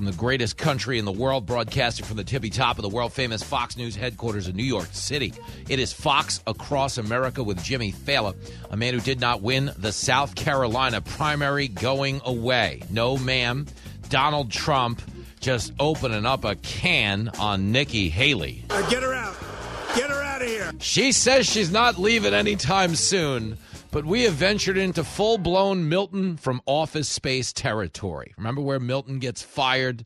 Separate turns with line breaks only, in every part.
from the greatest country in the world, broadcasting from the tippy top of the world famous Fox News headquarters in New York City. It is Fox Across America with Jimmy Failla, a man who did not win the South Carolina primary going away. No, ma'am. Donald Trump just opening up a can on Nikki Haley.
Uh, get her out. Get her out of here.
She says she's not leaving anytime soon, but we have ventured into full blown Milton from office space territory. Remember where Milton gets fired,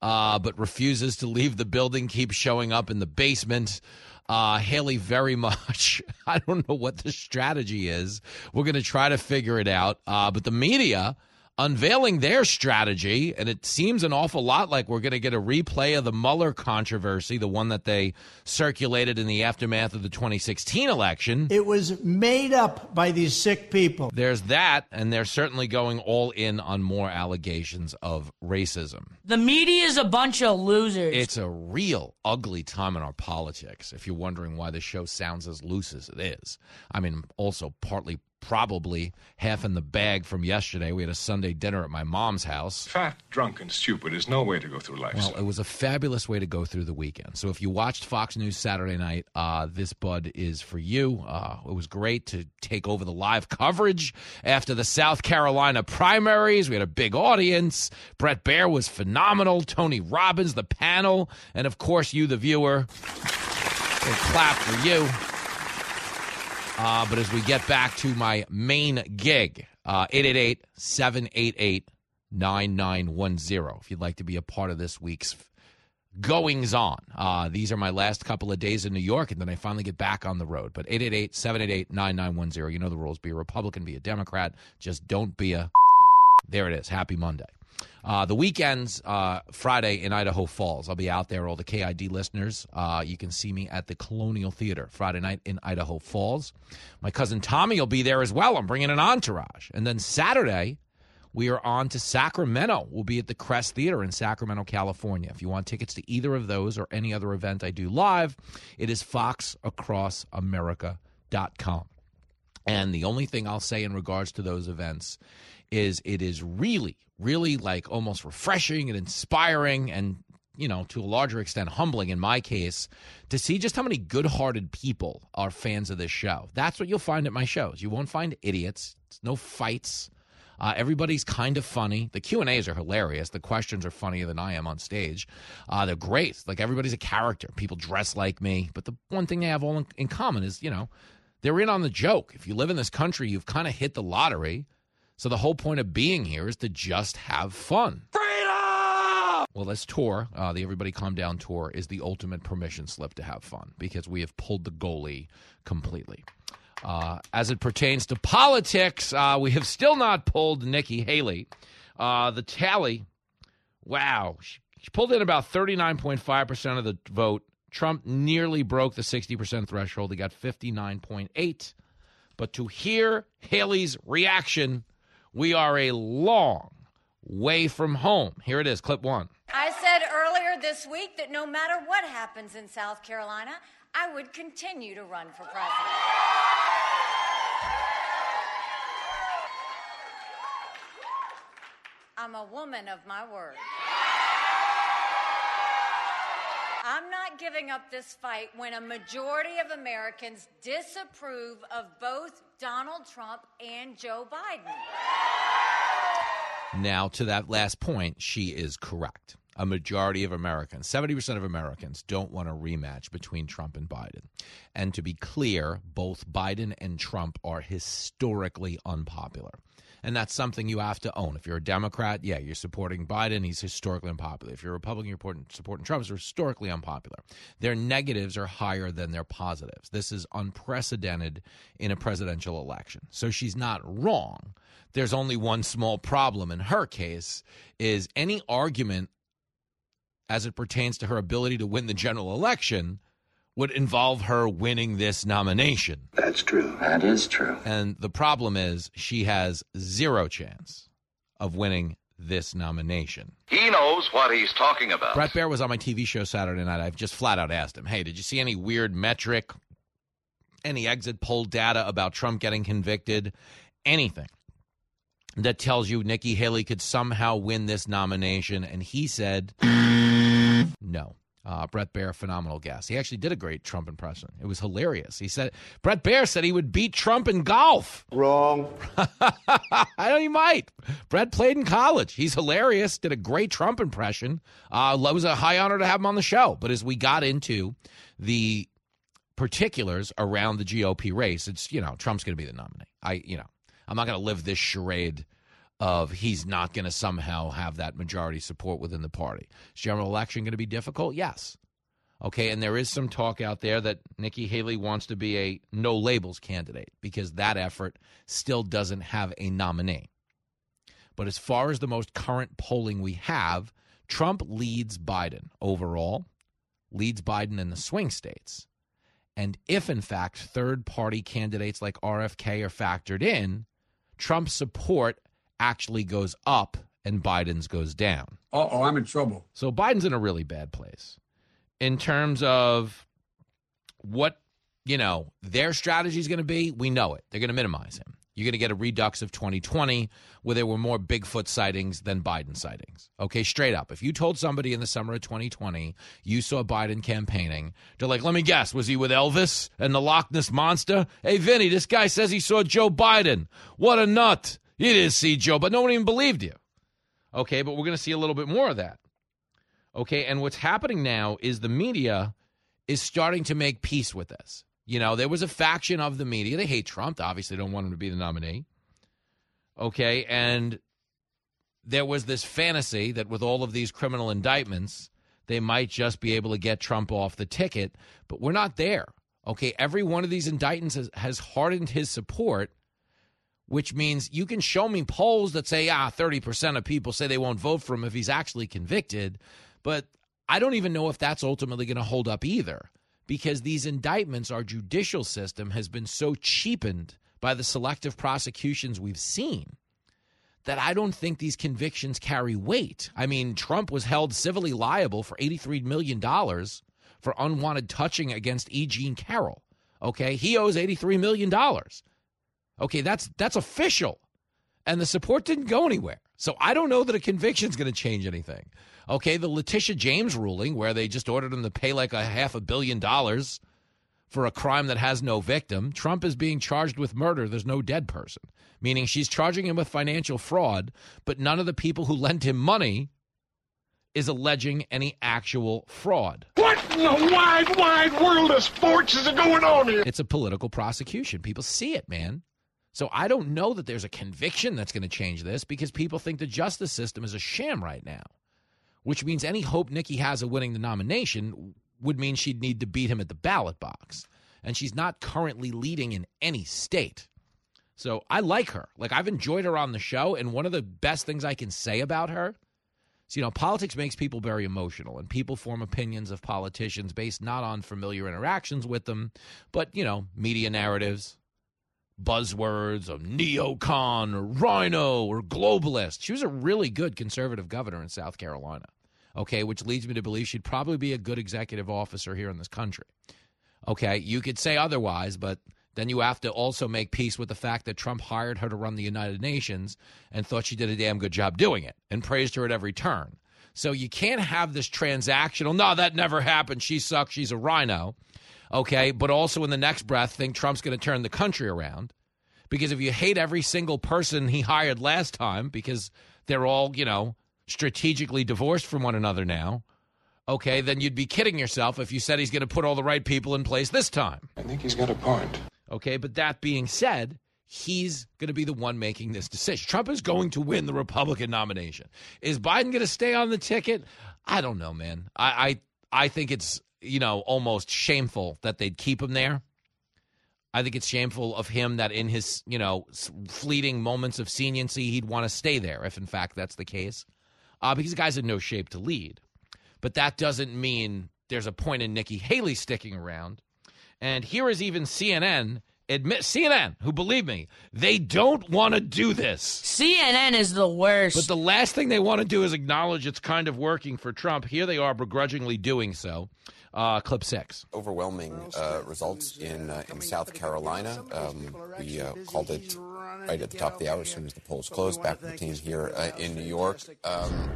uh, but refuses to leave the building, keeps showing up in the basement? Uh, Haley, very much. I don't know what the strategy is. We're going to try to figure it out. Uh, but the media unveiling their strategy, and it seems an awful lot like we're going to get a replay of the Mueller controversy, the one that they circulated in the aftermath of the 2016 election.
It was made up by these sick people.
There's that, and they're certainly going all in on more allegations of racism.
The media is a bunch of losers.
It's a real ugly time in our politics, if you're wondering why the show sounds as loose as it is. I mean, also partly probably half in the bag from yesterday. We had a Sunday dinner at my mom's house.
Fat, drunk, and stupid is no way to go through life.
Well, it was a fabulous way to go through the weekend. So if you watched Fox News Saturday night, uh, this bud is for you. Uh, it was great to take over the live coverage after the South Carolina primaries. We had a big audience. Brett Baier was phenomenal. Tony Robbins, the panel, and of course you, the viewer. A clap for you. Uh, but as we get back to my main gig, uh, 888 788 9910. If you'd like to be a part of this week's goings on, uh, these are my last couple of days in New York, and then I finally get back on the road. But 888 788 9910. You know the rules. Be a Republican, be a Democrat. Just don't be a. There it is. Happy Monday. Uh, the weekends, uh, Friday in Idaho Falls. I'll be out there. All the KID listeners, uh, you can see me at the Colonial Theater Friday night in Idaho Falls. My cousin Tommy will be there as well. I'm bringing an entourage. And then Saturday, we are on to Sacramento. We'll be at the Crest Theater in Sacramento, California. If you want tickets to either of those or any other event I do live, it is foxacrossamerica.com. And the only thing I'll say in regards to those events is it is really, really like almost refreshing and inspiring and you know, to a larger extent, humbling in my case, to see just how many good-hearted people are fans of this show. That's what you'll find at my shows. You won't find idiots. It's no fights. Uh, everybody's kind of funny. The Q and A's are hilarious. The questions are funnier than I am on stage. Uh, they're great. Like everybody's a character. People dress like me. But the one thing they have all in, in common is, you know, they're in on the joke. If you live in this country, you've kind of hit the lottery. So the whole point of being here is to just have fun. Freedom! Well, this tour, uh, the Everybody Calm Down tour, is the ultimate permission slip to have fun because we have pulled the goalie completely. Uh, as it pertains to politics, uh, we have still not pulled Nikki Haley. Uh, the tally, wow, she, she pulled in about 39.5% of the vote. Trump nearly broke the 60% threshold. He got 59.8. But to hear Haley's reaction, we are a long way from home. Here it is, clip one.
I said earlier this week that no matter what happens in South Carolina, I would continue to run for president. I'm a woman of my word. I'm not giving up this fight when a majority of Americans disapprove of both Donald Trump and Joe Biden.
Now, to that last point, she is correct. A majority of Americans, 70% of Americans, don't want a rematch between Trump and Biden. And to be clear, both Biden and Trump are historically unpopular. And that's something you have to own. If you're a Democrat, yeah, you're supporting Biden. He's historically unpopular. If you're a Republican, you're supporting Trump. He's historically unpopular. Their negatives are higher than their positives. This is unprecedented in a presidential election. So she's not wrong. There's only one small problem in her case is any argument as it pertains to her ability to win the general election would involve her winning this nomination.
That's true.
That is true.
And the problem is she has zero chance of winning this nomination.
He knows what he's talking about.
Brett Baier was on my TV show Saturday night. I've just flat out asked him, hey, did you see any weird metric, any exit poll data about Trump getting convicted, anything that tells you Nikki Haley could somehow win this nomination? And he said, no. Uh, Brett Baier, phenomenal guest. He actually did a great Trump impression. It was hilarious. He said Brett Baier said he would beat Trump in golf.
Wrong.
I know he might. Brett played in college. He's hilarious. Did a great Trump impression. Uh, it was a high honor to have him on the show. But as we got into the particulars around the GOP race, it's you know Trump's going to be the nominee. I you know I'm not going to live this charade of he's not going to somehow have that majority support within the party. Is general election going to be difficult? Yes. Okay, and there is some talk out there that Nikki Haley wants to be a no labels candidate because that effort still doesn't have a nominee. But as far as the most current polling we have, Trump leads Biden overall, leads Biden in the swing states. And if, in fact, third party candidates like RFK are factored in, Trump's support actually goes up and Biden's goes down.
Uh oh, I'm in trouble.
So Biden's in a really bad place in terms of what, you know, their strategy is going to be. We know it. They're going to minimize him. You're going to get a redux of 2020 where there were more Bigfoot sightings than Biden sightings. Okay, straight up. If you told somebody in the summer of 2020 you saw Biden campaigning, they're like, let me guess, was he with Elvis and the Loch Ness Monster? Hey, Vinny, this guy says he saw Joe Biden. What a nut. You didn't see Joe, but no one even believed you. Okay, but we're going to see a little bit more of that. Okay, and what's happening now is the media is starting to make peace with this. You know, there was a faction of the media. They hate Trump. They obviously don't want him to be the nominee. Okay, and there was this fantasy that with all of these criminal indictments, they might just be able to get Trump off the ticket, but we're not there. Okay, every one of these indictments has, has hardened his support which means you can show me polls that say, ah, 30% of people say they won't vote for him if he's actually convicted. But I don't even know if that's ultimately going to hold up either because these indictments, our judicial system has been so cheapened by the selective prosecutions we've seen that I don't think these convictions carry weight. I mean, Trump was held civilly liable for $83 million for unwanted touching against E. Jean Carroll. Okay, he owes $83 million. Okay, that's that's official. And the support didn't go anywhere. So I don't know that a conviction is going to change anything. Okay, the Letitia James ruling, where they just ordered him to pay like a half a billion dollars for a crime that has no victim. Trump is being charged with murder. There's no dead person, meaning she's charging him with financial fraud, but none of the people who lent him money is alleging any actual fraud.
What in the wide, wide world of sports is going on here?
It's a political prosecution. People see it, man. So I don't know that there's a conviction that's going to change this because people think the justice system is a sham right now, which means any hope Nikki has of winning the nomination would mean she'd need to beat him at the ballot box. And she's not currently leading in any state. So I like her. Like I've enjoyed her on the show. And one of the best things I can say about her is, you know, politics makes people very emotional and people form opinions of politicians based not on familiar interactions with them, but, you know, media narratives, buzzwords of neocon or rhino or globalist. She was a really good conservative governor in South Carolina. Okay, which leads me to believe she'd probably be a good executive officer here in this country. Okay, you could say otherwise, but then you have to also make peace with the fact that Trump hired her to run the United Nations and thought she did a damn good job doing it and praised her at every turn. So you can't have this transactional, no, that never happened. She sucks. She's a rhino okay, but also in the next breath think Trump's going to turn the country around. Because if you hate every single person he hired last time because they're all, you know, strategically divorced from one another now, okay, then you'd be kidding yourself if you said he's going to put all the right people in place this time.
I think he's got a point.
Okay, but that being said, he's going to be the one making this decision. Trump is going to win the Republican nomination. Is Biden going to stay on the ticket? I don't know, man. I I, I think it's you know, almost shameful that they'd keep him there. I think it's shameful of him that in his, you know, fleeting moments of seniency, he'd want to stay there, if in fact that's the case, uh, because the guy's in no shape to lead. but that doesn't mean there's a point in Nikki Haley sticking around. And here is even CNN admit CNN, who believe me, they don't want to do this.
CNN is the worst.
But the last thing they want to do is acknowledge it's kind of working for Trump. Here they are begrudgingly doing so. Uh, clip six.
Overwhelming uh, results in uh, in South Carolina. Um, we uh, called it right at the top of the hour as soon as the polls closed. Back with the team here uh, in New York. Um,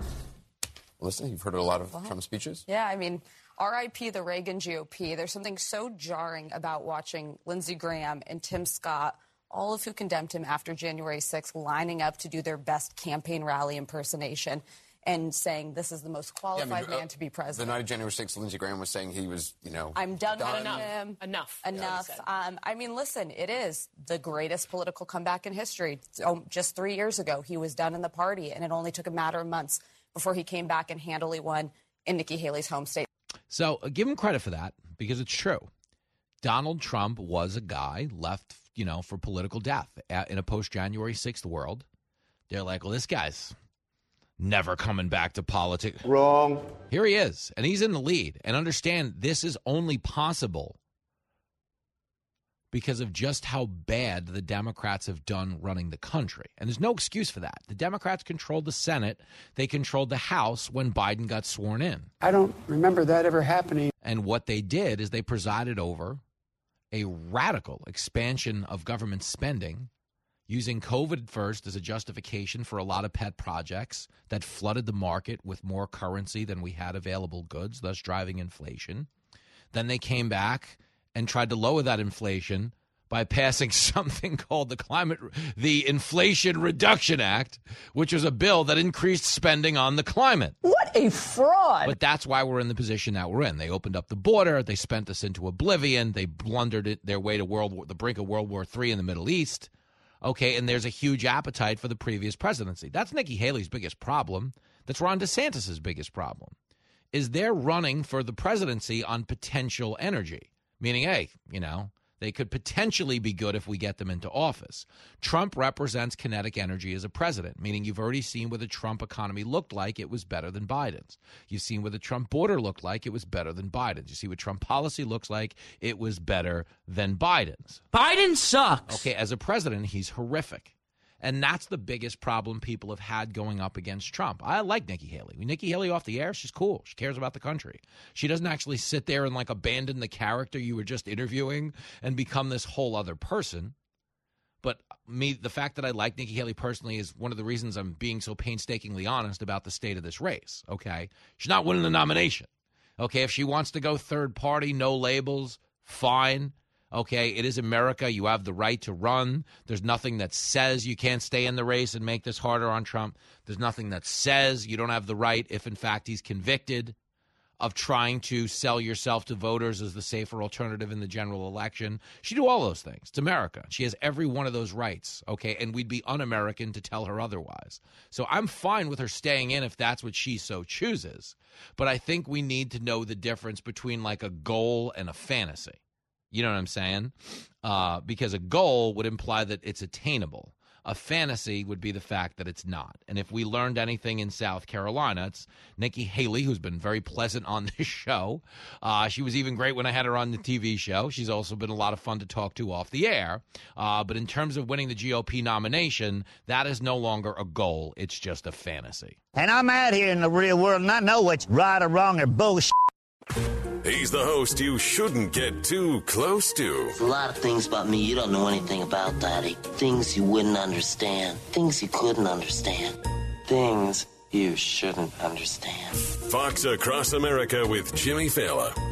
listen, you've heard a lot of Trump speeches.
Yeah, I mean. RIP the Reagan GOP. There's something so jarring about watching Lindsey Graham and Tim Scott, all of who condemned him after January 6th, lining up to do their best campaign rally impersonation and saying this is the most qualified yeah, I mean, uh, man to be president.
The night of January 6th, Lindsey Graham was saying he was, you know,
I'm done,
done.
with
enough.
him.
Enough.
Enough. Um, I mean, listen, it is the greatest political comeback in history. So just three years ago, he was done in the party, and it only took a matter of months before he came back and handily won in Nikki Haley's home state.
So uh, give him credit for that because it's true. Donald Trump was a guy left, you know, for political death in a post January 6th world. They're like, well, this guy's never coming back to politics.
Wrong.
Here he is, and he's in the lead. And understand this is only possible because of just how bad the Democrats have done running the country. And there's no excuse for that. The Democrats controlled the Senate, they controlled the House when Biden got sworn in.
I don't remember that ever happening.
And what they did is they presided over a radical expansion of government spending using COVID first as a justification for a lot of pet projects that flooded the market with more currency than we had available goods, thus driving inflation. Then they came back and tried to lower that inflation by passing something called the climate the Inflation Reduction Act, which was a bill that increased spending on the climate.
What a fraud.
But that's why we're in the position that we're in. They opened up the border, they spent us into oblivion, they blundered it their way to world war, the brink of World War III in the Middle East. Okay, and there's a huge appetite for the previous presidency. That's Nikki Haley's biggest problem. That's Ron DeSantis's biggest problem. Is they're running for the presidency on potential energy meaning, hey, you know, they could potentially be good if we get them into office. Trump represents kinetic energy as a president, meaning you've already seen what the Trump economy looked like. It was better than Biden's. You've seen what the Trump border looked like. It was better than Biden's. You see what Trump policy looks like. It was better than Biden's.
Biden sucks.
Okay, as a president, he's horrific. And that's the biggest problem people have had going up against Trump. I like Nikki Haley. Nikki Haley off the air, she's cool. She cares about the country. She doesn't actually sit there and like abandon the character you were just interviewing and become this whole other person. But me, the fact that I like Nikki Haley personally is one of the reasons I'm being so painstakingly honest about the state of this race. Okay. She's not winning the nomination. Okay. If she wants to go third party, no labels, fine. Okay, it is America. You have the right to run. There's nothing that says you can't stay in the race and make this harder on Trump. There's nothing that says you don't have the right, if in fact he's convicted, of trying to sell yourself to voters as the safer alternative in the general election. She do all those things. It's America. She has every one of those rights. Okay, and we'd be un-American to tell her otherwise. So I'm fine with her staying in if that's what she so chooses. But I think we need to know the difference between like a goal and a fantasy. You know what I'm saying? Uh, because a goal would imply that it's attainable. A fantasy would be the fact that it's not. And if we learned anything in South Carolina, it's Nikki Haley, who's been very pleasant on this show. Uh, she was even great when I had her on the TV show. She's also been a lot of fun to talk to off the air. Uh, but in terms of winning the GOP nomination, that is no longer a goal. It's just a fantasy.
And I'm out here in the real world, and I know what's right or wrong or bullshit.
He's the host you shouldn't get too close to.
There's a lot of things about me you don't know anything about, Daddy. Things you wouldn't understand. Things you couldn't understand. Things you shouldn't understand.
Fox Across America with Jimmy Failla.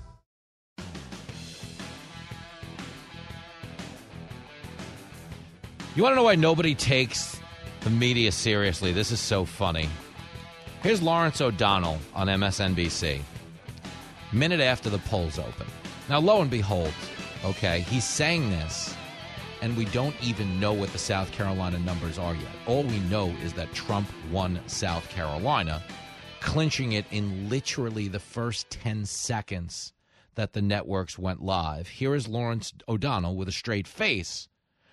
You want to know why nobody takes the media seriously? This is so funny. Here's Lawrence O'Donnell on MSNBC. Minute after the polls open. Now, lo and behold, okay, he's saying this, and we don't even know what the South Carolina numbers are yet. All we know is that Trump won South Carolina, clinching it in literally the first 10 seconds that the networks went live. Here is Lawrence O'Donnell with a straight face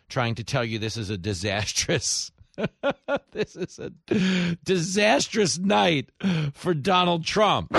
trying to tell you this is a disastrous this is a disastrous night for Donald Trump.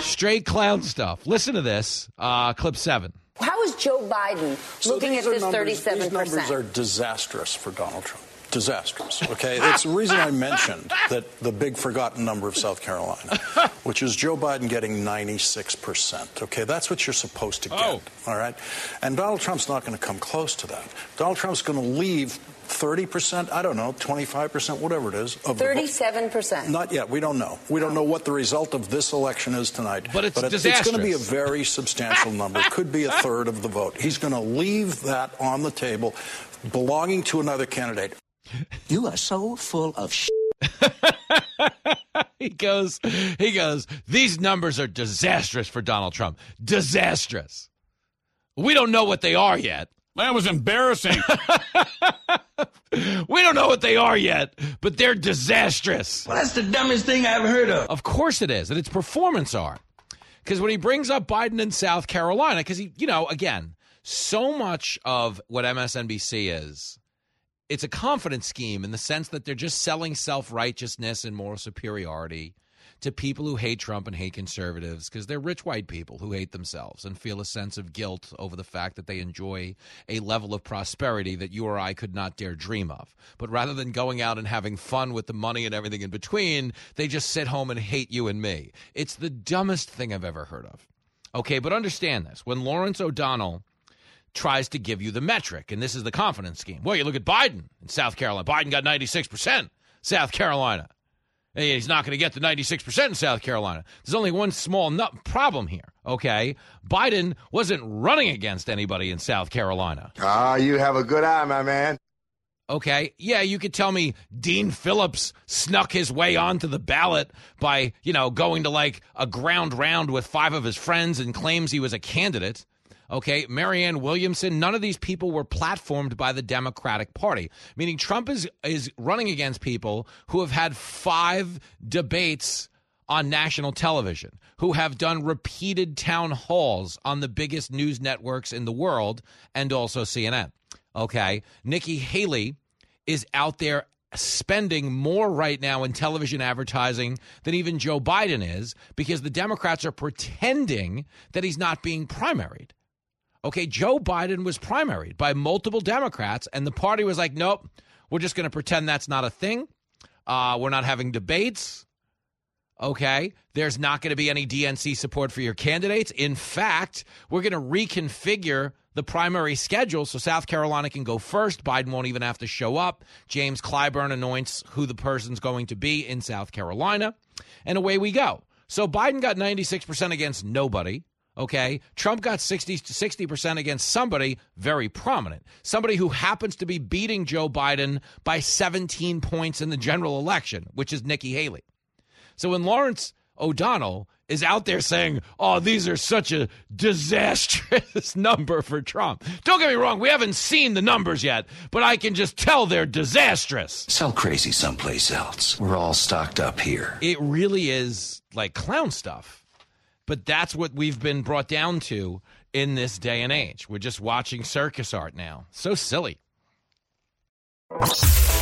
Straight clown stuff. Listen to this. Uh, clip seven.
How is Joe Biden
So
looking at this
numbers-
37%?
These numbers are disastrous for Donald Trump. Disastrous. Okay, it's the reason I mentioned that the big forgotten number of South Carolina, which is Joe Biden getting 96 percent. Okay, that's what you're supposed to get. Oh. All right, and Donald Trump's not going to come close to that. Donald Trump's going to leave 30 percent. I don't know, 25 percent, whatever it is. Of the vote.
37%.
Not yet. We don't know. We don't know oh. what the result of this election is tonight.
But it's
it's going to be a very substantial number. It could be a third of the vote. He's going to leave that on the table, belonging to another candidate.
You are so full of sh.
he goes, he goes, these numbers are disastrous for Donald Trump. Disastrous. We don't know what they are yet.
That was embarrassing.
We don't know what they are yet, but they're disastrous.
Well, that's the dumbest thing I've heard of.
Of course it is, and it's performance art. Because when he brings up Biden in South Carolina, because he, you know, again, so much of what MSNBC is, it's a confidence scheme in the sense that they're just selling self righteousness and moral superiority to people who hate Trump and hate conservatives because they're rich white people who hate themselves and feel a sense of guilt over the fact that they enjoy a level of prosperity that you or I could not dare dream of. But rather than going out and having fun with the money and everything in between, they just sit home and hate you and me. It's the dumbest thing I've ever heard of. Okay, but understand this. When Lawrence O'Donnell tries to give you the metric, and this is the confidence scheme. Well, you look at Biden in South Carolina. Biden got 96% South Carolina. Hey, he's not going to get the 96% in South Carolina. There's only one small nut problem here, okay? Biden wasn't running against anybody in South Carolina.
Ah, you have a good eye, my man.
Okay. Yeah, you could tell me Dean Phillips snuck his way onto the ballot by, you know, going to like a ground round with five of his friends and claims he was a candidate. Okay. Marianne Williamson, none of these people were platformed by the Democratic Party, meaning Trump is, is running against people who have had five debates on national television, who have done repeated town halls on the biggest news networks in the world and also CNN. Okay. Nikki Haley is out there spending more right now in television advertising than even Joe Biden is because the Democrats are pretending that he's not being primaried. Okay, Joe Biden was primaried by multiple Democrats, and the party was like, nope, we're just going to pretend that's not a thing. Uh, we're not having debates. Okay, there's not going to be any DNC support for your candidates. In fact, we're going to reconfigure the primary schedule so South Carolina can go first. Biden won't even have to show up. James Clyburn anoints who the person's going to be in South Carolina, and away we go. So Biden got 96% against nobody. Okay. Trump got 60, 60% against somebody very prominent, somebody who happens to be beating Joe Biden by 17 points in the general election, which is Nikki Haley. So when Lawrence O'Donnell is out there saying, oh, these are such a disastrous number for Trump, don't get me wrong, we haven't seen the numbers yet, but I can just tell they're disastrous.
Sell crazy someplace else. We're all stocked up here.
It really is like clown stuff. But that's what we've been brought down to in this day and age. We're just watching circus art now. So silly.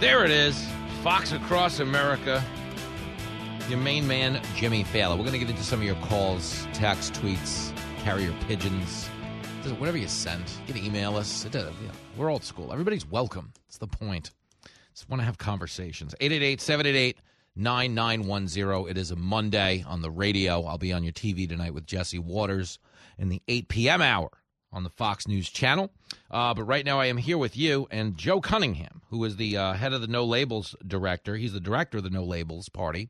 There it is. Fox Across America. Your main man, Jimmy Failla. We're going to get into some of your calls, texts, tweets, carrier pigeons, whatever you send. You can email us. It does, you know, we're old school. Everybody's welcome. It's the point. Just want to have conversations. 888 788 9910. It is a Monday on the radio. I'll be on your TV tonight with Jesse Watters in the 8 p.m. hour on the Fox News channel. Uh, but right now I am here with you and Joe Cunningham, who is the uh, head of the No Labels director. He's the director of the No Labels party.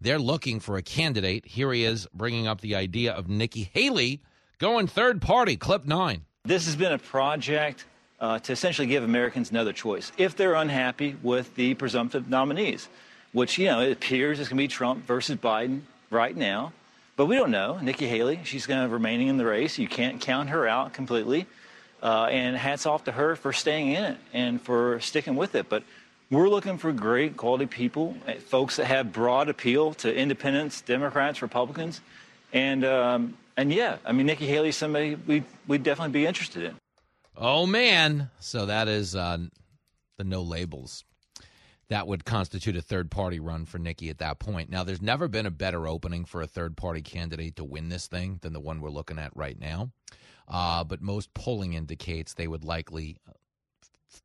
They're looking for a candidate. Here he is bringing up the idea of Nikki Haley going third party, clip nine.
This has been a project uh, to essentially give Americans another choice if they're unhappy with the presumptive nominees, which, you know, it appears is going to be Trump versus Biden right now. But we don't know. Nikki Haley, she's going to remaining in the race. You can't count her out completely. Uh, and hats off to her for staying in it and for sticking with it. But we're looking for great quality people, eh, folks that have broad appeal to independents, Democrats, Republicans. And, um, and yeah, I mean, Nikki Haley is somebody we, we'd definitely be interested in.
Oh, man. So that is uh, the no labels that would constitute a third party run for Nikki at that point. Now, there's never been a better opening for a third party candidate to win this thing than the one we're looking at right now. Uh, but most polling indicates they would likely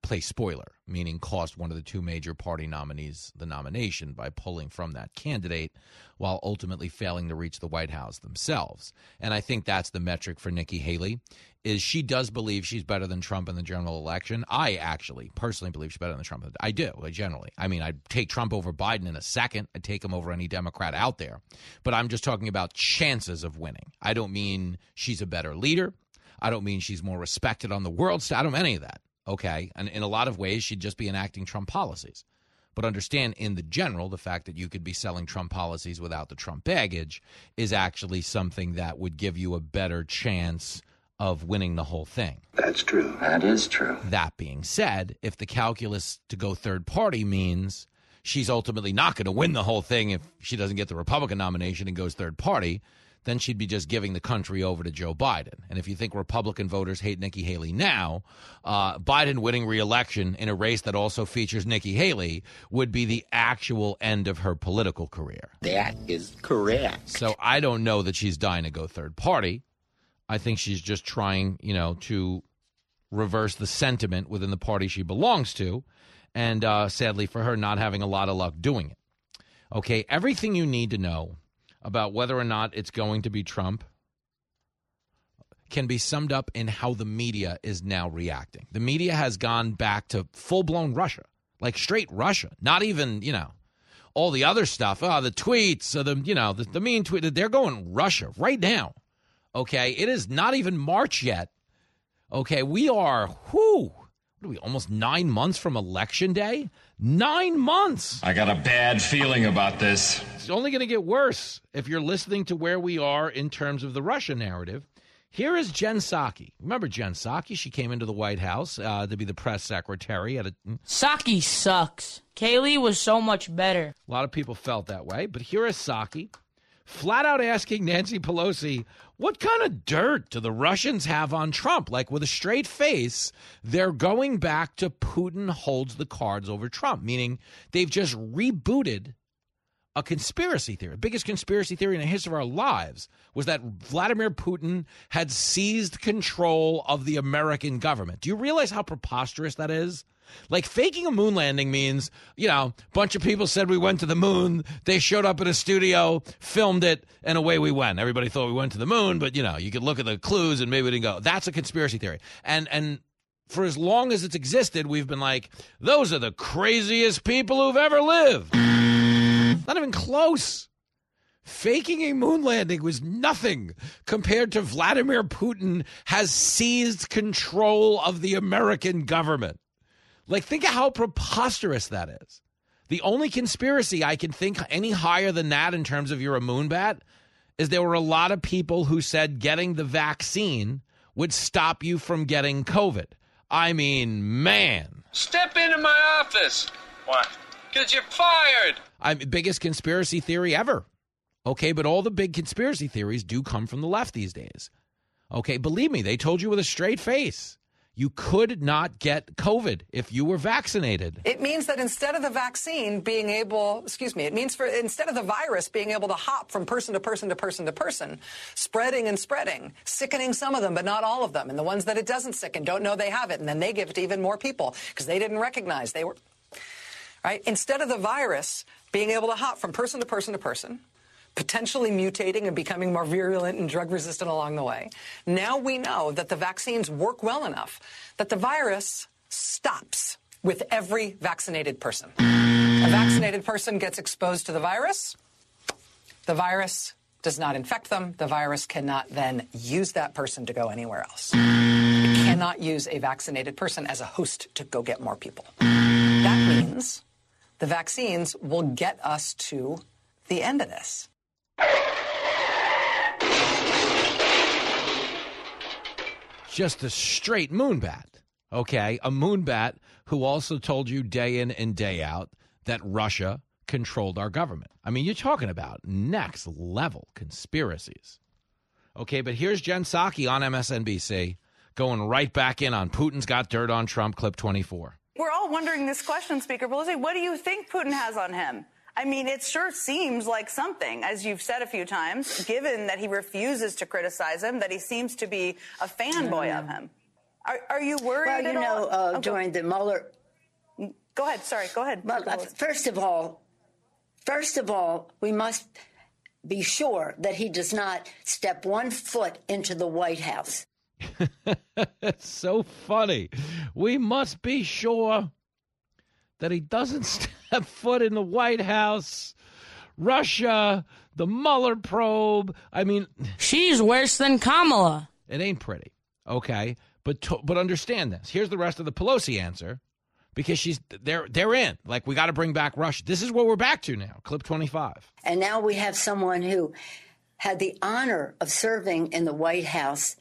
play spoiler, meaning cost one of the two major party nominees the nomination by pulling from that candidate while ultimately failing to reach the White House themselves. And I think that's the metric for Nikki Haley is she does believe she's better than Trump in the general election. I actually personally believe she's better than Trump. I do, generally. I mean, I'd take Trump over Biden in a second. I'd take him over any Democrat out there. But I'm just talking about chances of winning. I don't mean she's a better leader. I don't mean she's more respected on the world stage. I don't mean any of that. Okay. And in a lot of ways, she'd just be enacting Trump policies. But understand, in the general, the fact that you could be selling Trump policies without the Trump baggage is actually something that would give you a better chance of winning the whole thing.
That's true. That is true.
That being said, if the calculus to go third party means she's ultimately not going to win the whole thing if she doesn't get the Republican nomination and goes third party, then she'd be just giving the country over to Joe Biden. And if you think Republican voters hate Nikki Haley now, uh, Biden winning reelection in a race that also features Nikki Haley would be the actual end of her political career.
That is correct.
So I don't know that she's dying to go third party. I think she's just trying, you know, to reverse the sentiment within the party she belongs to. And uh, sadly for her, not having a lot of luck doing it. Okay, everything you need to know about whether or not it's going to be Trump can be summed up in how the media is now reacting. The media has gone back to full blown Russia, like straight Russia, not even, you know, all the other stuff, oh, the tweets, uh, the, you know, the, the mean tweet. They're going Russia right now. Okay. It is not even March yet. Okay. We are, whoo, what are we, almost nine months from election day? Nine months.
I got a bad feeling about this.
It's only going to get worse if you're listening to where we are in terms of the Russia narrative. Here is Jen Psaki. Remember Jen Psaki? She came into the White House uh, to be the press secretary. At a,
Psaki sucks. Kayleigh was so much better.
A lot of people felt that way, but here is Psaki flat out asking Nancy Pelosi, what kind of dirt do the Russians have on Trump? Like with a straight face, they're going back to Putin holds the cards over Trump, meaning they've just rebooted a conspiracy theory. The biggest conspiracy theory in the history of our lives was that Vladimir Putin had seized control of the American government. Do you realize how preposterous that is? Like faking a moon landing means, you know, a bunch of people said we went to the moon. They showed up in a studio, filmed it, and away we went. Everybody thought we went to the moon, but you know, you could look at the clues and maybe we didn't go. That's a conspiracy theory. And and for as long as it's existed, we've been like, those are the craziest people who've ever lived. Not even close. Faking a moon landing was nothing compared to Vladimir Putin has seized control of the American government. Like, think of how preposterous that is. The only conspiracy I can think any higher than that in terms of you're a moonbat is there were a lot of people who said getting the vaccine would stop you from getting COVID. I mean, man.
Step into my office. What? Because you're fired.
I'm biggest conspiracy theory ever. Okay, but all the big conspiracy theories do come from the left these days. Okay, believe me, they told you with a straight face. You could not get COVID if you were vaccinated.
It means that instead of the vaccine being able, excuse me, it means for instead of the virus being able to hop from person to person to person to person, spreading and spreading, sickening some of them, but not all of them. And the ones that it doesn't sicken don't know they have it. And then they give it to even more people because they didn't recognize they were, right? Instead of the virus being able to hop from person to person to person, potentially mutating and becoming more virulent and drug resistant along the way. Now we know that the vaccines work well enough that the virus stops with every vaccinated person. A vaccinated person gets exposed to the virus. The virus does not infect them. The virus cannot then use that person to go anywhere else. It cannot use a vaccinated person as a host to go get more people. That means the vaccines will get us to the end of this.
Just a straight moonbat. Okay. A moonbat who also told you day in and day out that Russia controlled our government. I mean, you're talking about next level conspiracies. Okay, but here's Jen Psaki on MSNBC going right back in on Putin's got dirt on Trump, clip 24.
We're all wondering this question, Speaker Pelosi. What do you think Putin has on him? I mean, it sure seems like something, as you've said a few times, given that he refuses to criticize him, that he seems to be a fanboy
Mm.
of him. Are, are you worried
Well, you
at
know,
all?
uh,
Oh, go-
during the Mueller.
Go ahead. Sorry. Go ahead.
Well, uh, first of all, first of all, we must be sure that he does not step one foot into the White House.
it's so funny. We must be sure that he doesn't step foot in the White House. Russia, the Mueller probe. I mean,
she's worse than Kamala.
It ain't pretty, okay? But to, but understand this. Here's the rest of the Pelosi answer, because she's they're they're in. Like we got to bring back Russia. This is what we're back to now. Clip 25.
And now we have someone who had the honor of serving in the White House,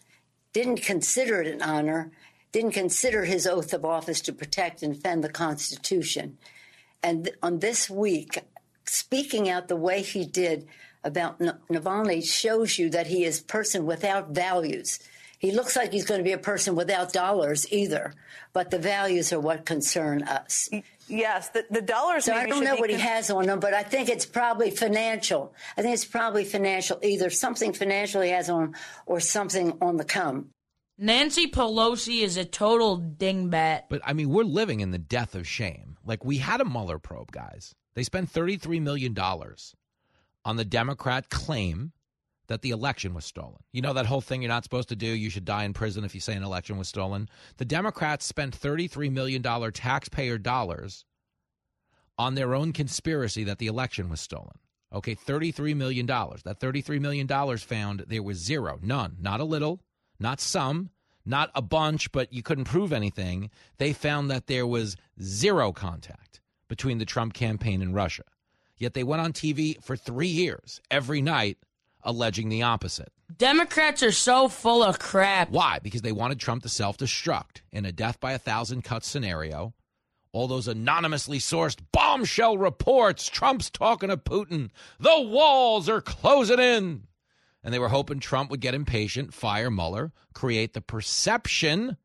didn't consider it an honor, didn't consider his oath of office to protect and defend the Constitution. And on this week, speaking out the way he did about Navalny shows you that he is a person without values. He looks like he's going to be a person without dollars either, but the values are what concern us.
Yes, the, the dollars.
So I don't know what he has on him, but I think it's probably financial. I think it's probably financial, either something financial he has on or something on the come.
Nancy Pelosi is a total dingbat.
But I mean, we're living in the death of shame. Like we had a Mueller probe, guys. They spent 33 million dollars on the Democrat claim that the election was stolen. You know that whole thing you're not supposed to do, you should die in prison if you say an election was stolen. The Democrats spent 33 million dollar taxpayer dollars on their own conspiracy that the election was stolen. Okay, $33 million. That $33 million found there was zero, none, not a little, not some, not a bunch, but you couldn't prove anything. They found that there was zero contact between the Trump campaign and Russia. Yet they went on TV for three years, every night, alleging the opposite.
Democrats are so full of crap.
Why? Because they wanted Trump to self destruct in a death by a thousand cuts scenario. All those anonymously sourced bombshell reports Trump's talking to Putin. The walls are closing in. And they were hoping Trump would get impatient, fire Mueller, create the perception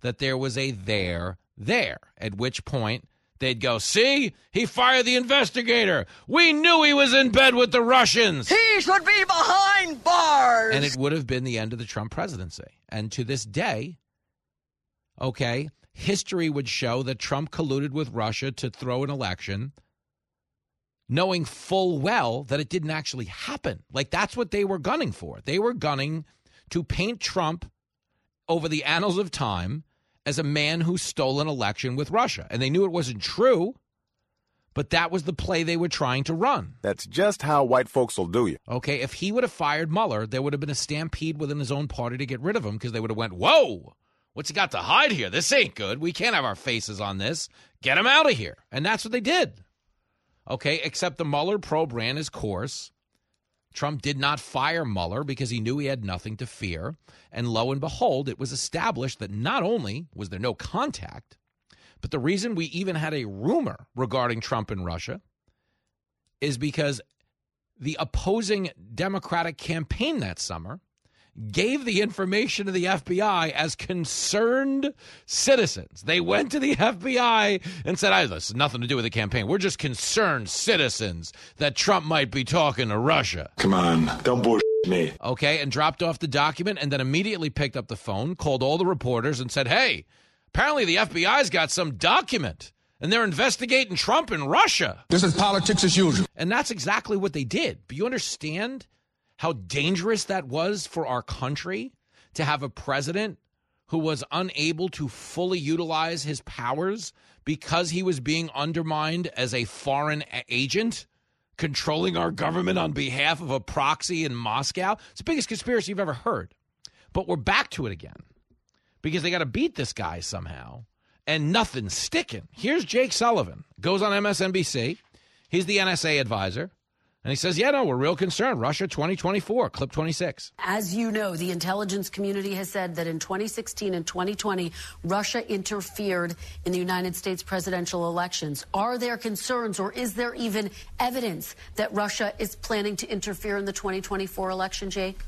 that there was a there there, at which point they'd go, See, he fired the investigator. We knew he was in bed with the Russians.
He should be behind bars.
And it would have been the end of the Trump presidency. And to this day, okay, history would show that Trump colluded with Russia to throw an election, knowing full well that it didn't actually happen. Like that's what they were gunning for. They were gunning to paint Trump over the annals of time as a man who stole an election with Russia. And they knew it wasn't true, but that was the play they were trying to run.
That's just how white folks will do you.
Okay, if he would have fired Mueller, there would have been a stampede within his own party to get rid of him because they would have went, "Whoa, what's he got to hide here? This ain't good. We can't have our faces on this. Get him out of here." And that's what they did. Okay, except the Mueller probe ran his course. Trump did not fire Mueller because he knew he had nothing to fear. And lo and behold, it was established that not only was there no contact, but the reason we even had a rumor regarding Trump and Russia is because the opposing Democratic campaign that summer gave the information to the FBI as concerned citizens. They went to the FBI and said, "I this has nothing to do with the campaign. We're just concerned citizens that Trump might be talking to Russia."
Come on, don't bullshit me.
Okay, and dropped off the document and then immediately picked up the phone, called all the reporters and said, "Hey, apparently the FBI's got some document." And they're investigating Trump in Russia.
This is politics as usual.
And that's exactly what they did. But you understand how dangerous that was for our country to have a president who was unable to fully utilize his powers because he was being undermined as a foreign agent controlling our government on behalf of a proxy in Moscow. It's the biggest conspiracy you've ever heard. But we're back to it again because they got to beat this guy somehow and nothing's sticking. Here's Jake Sullivan, goes on MSNBC. He's the NSA advisor. And he says, yeah, no, we're real concerned. Russia 2024, clip 26.
As you know, the intelligence community has said that in 2016 and 2020, Russia interfered in the United States presidential elections. Are there concerns or is there even evidence that Russia is planning to interfere in the 2024 election, Jake?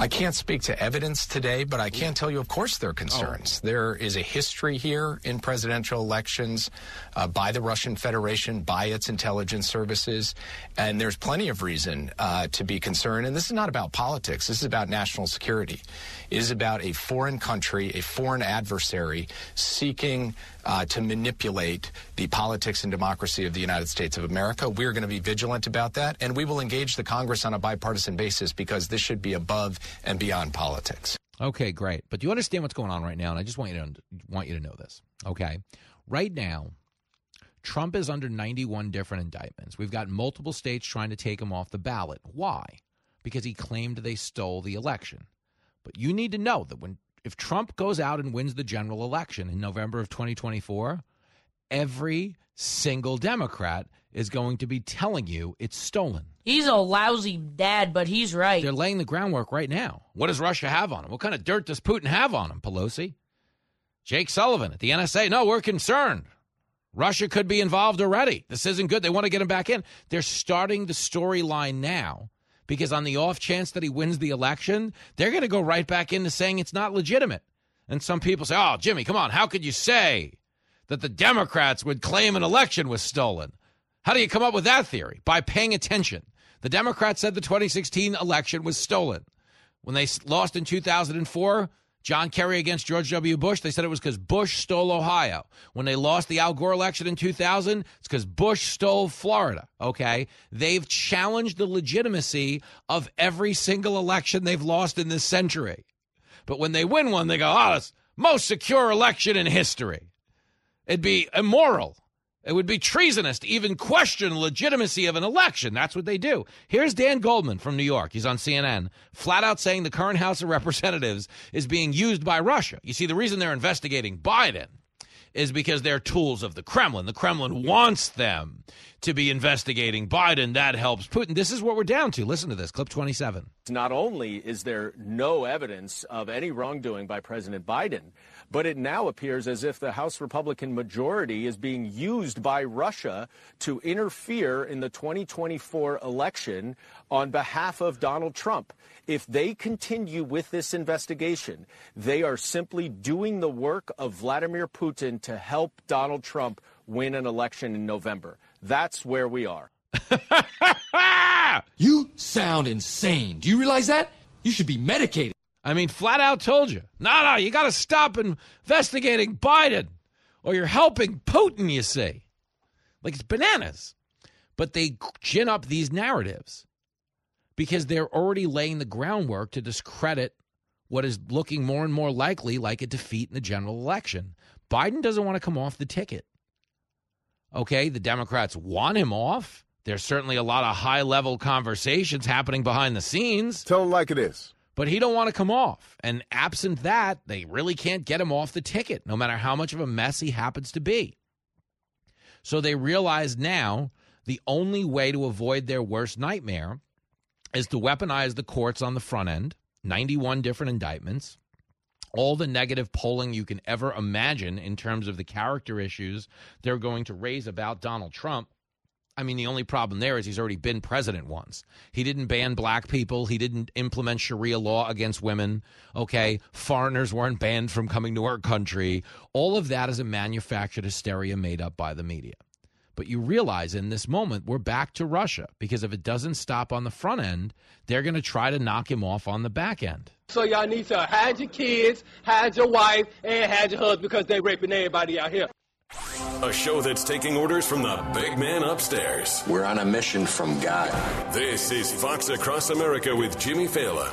I can't speak to evidence today, but I can tell you, of course, there are concerns. Oh. There is a history here in presidential elections uh, by the Russian Federation, by its intelligence services, and there's plenty of reason uh, to be concerned. And this is not about politics. This is about national security. It is about a foreign country, a foreign adversary seeking uh, to manipulate the politics and democracy of the United States of America. We're going to be vigilant about that, and we will engage the Congress on a bipartisan basis because this should be above and beyond politics.
Okay, great. But do you understand what's going on right now, and I just want you to want you to know this. Okay, right now, Trump is under 91 different indictments. We've got multiple states trying to take him off the ballot. Why? Because he claimed they stole the election. But you need to know that when if Trump goes out and wins the general election in November of 2024, every single Democrat is going to be telling you it's stolen.
He's a lousy dad, but he's right.
They're laying the groundwork right now. What does Russia have on him? What kind of dirt does Putin have on him, Pelosi? Jake Sullivan at the NSA. No, we're concerned. Russia could be involved already. This isn't good. They want to get him back in. They're starting the storyline now because on the off chance that he wins the election, they're going to go right back into saying it's not legitimate. And some people say, oh, Jimmy, come on. How could you say that the Democrats would claim an election was stolen? How do you come up with that theory? By paying attention. The Democrats said the 2016 election was stolen. When they lost in 2004, John Kerry against George W. Bush, they said it was because Bush stole Ohio. When they lost the Al Gore election in 2000, it's because Bush stole Florida. Okay? They've challenged the legitimacy of every single election they've lost in this century. But when they win one, they go, ah, oh, it's most secure election in history. It'd be immoral it would be treasonous to even question the legitimacy of an election. That's what they do. Here's Dan Goldman from New York. He's on CNN, flat out saying the current House of Representatives is being used by Russia. You see, the reason they're investigating Biden is because they're tools of the Kremlin. The Kremlin wants them to be investigating Biden. That helps Putin. This is what we're down to. Listen to this clip 27.
Not only is there no evidence of any wrongdoing by President Biden, but it now appears as if the House Republican majority is being used by Russia to interfere in the 2024 election on behalf of Donald Trump. If they continue with this investigation, they are simply doing the work of Vladimir Putin to help Donald Trump win an election in November. That's where we are.
you sound insane. Do you realize that? You should be medicated.
I mean, flat out told you. No, no, you got to stop investigating Biden or you're helping Putin, you see. Like it's bananas. But they gin up these narratives because they're already laying the groundwork to discredit what is looking more and more likely like a defeat in the general election. Biden doesn't want to come off the ticket. Okay, the Democrats want him off. There's certainly a lot of high level conversations happening behind the scenes.
Tell him like it is
but he don't want to come off. And absent that, they really can't get him off the ticket, no matter how much of a mess he happens to be. So they realize now the only way to avoid their worst nightmare is to weaponize the courts on the front end, 91 different indictments, all the negative polling you can ever imagine in terms of the character issues they're going to raise about Donald Trump. I mean, the only problem there is he's already been president once. He didn't ban black people. He didn't implement Sharia law against women. Okay. Foreigners weren't banned from coming to our country. All of that is a manufactured hysteria made up by the media. But you realize in this moment, we're back to Russia because if it doesn't stop on the front end, they're going to try to knock him off on the back end.
So y'all need to hide your kids, hide your wife, and hide your husband because they're raping everybody out here.
A show that's taking orders from the big man upstairs.
We're on a mission from God.
This is Fox Across America with Jimmy Failla.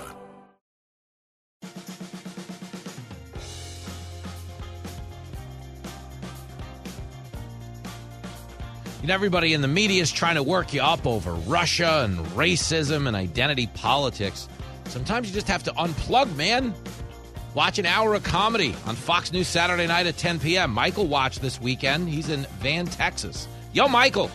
You know, everybody in the media is trying to work you up over Russia and racism and identity politics. Sometimes you just have to unplug, man. Watch an hour of comedy on Fox News Saturday night at 10 p.m. Michael watched this weekend. He's in Van, Texas. Yo, Michael.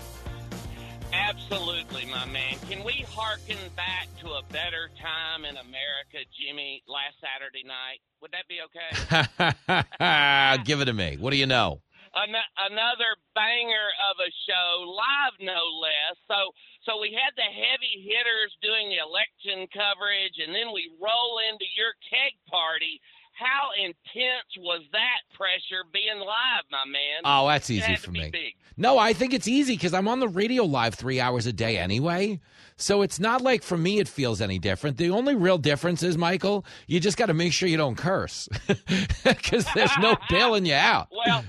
Absolutely, my man. Can we hearken back to a better time in America, Jimmy, last Saturday night? Would that be okay?
Give it to me. What do you know?
An- another banger of a show, live no less. So, so we had the heavy hitters doing the election coverage, and then we roll into your keg party. How intense was that pressure being live, my man?
Oh, that's easy for me.
big.
No, I think it's easy because I'm on the radio live three hours a day anyway. So it's not like for me it feels any different. The only real difference is, Michael, you just got to make sure you don't curse because there's no bailing you out.
Well,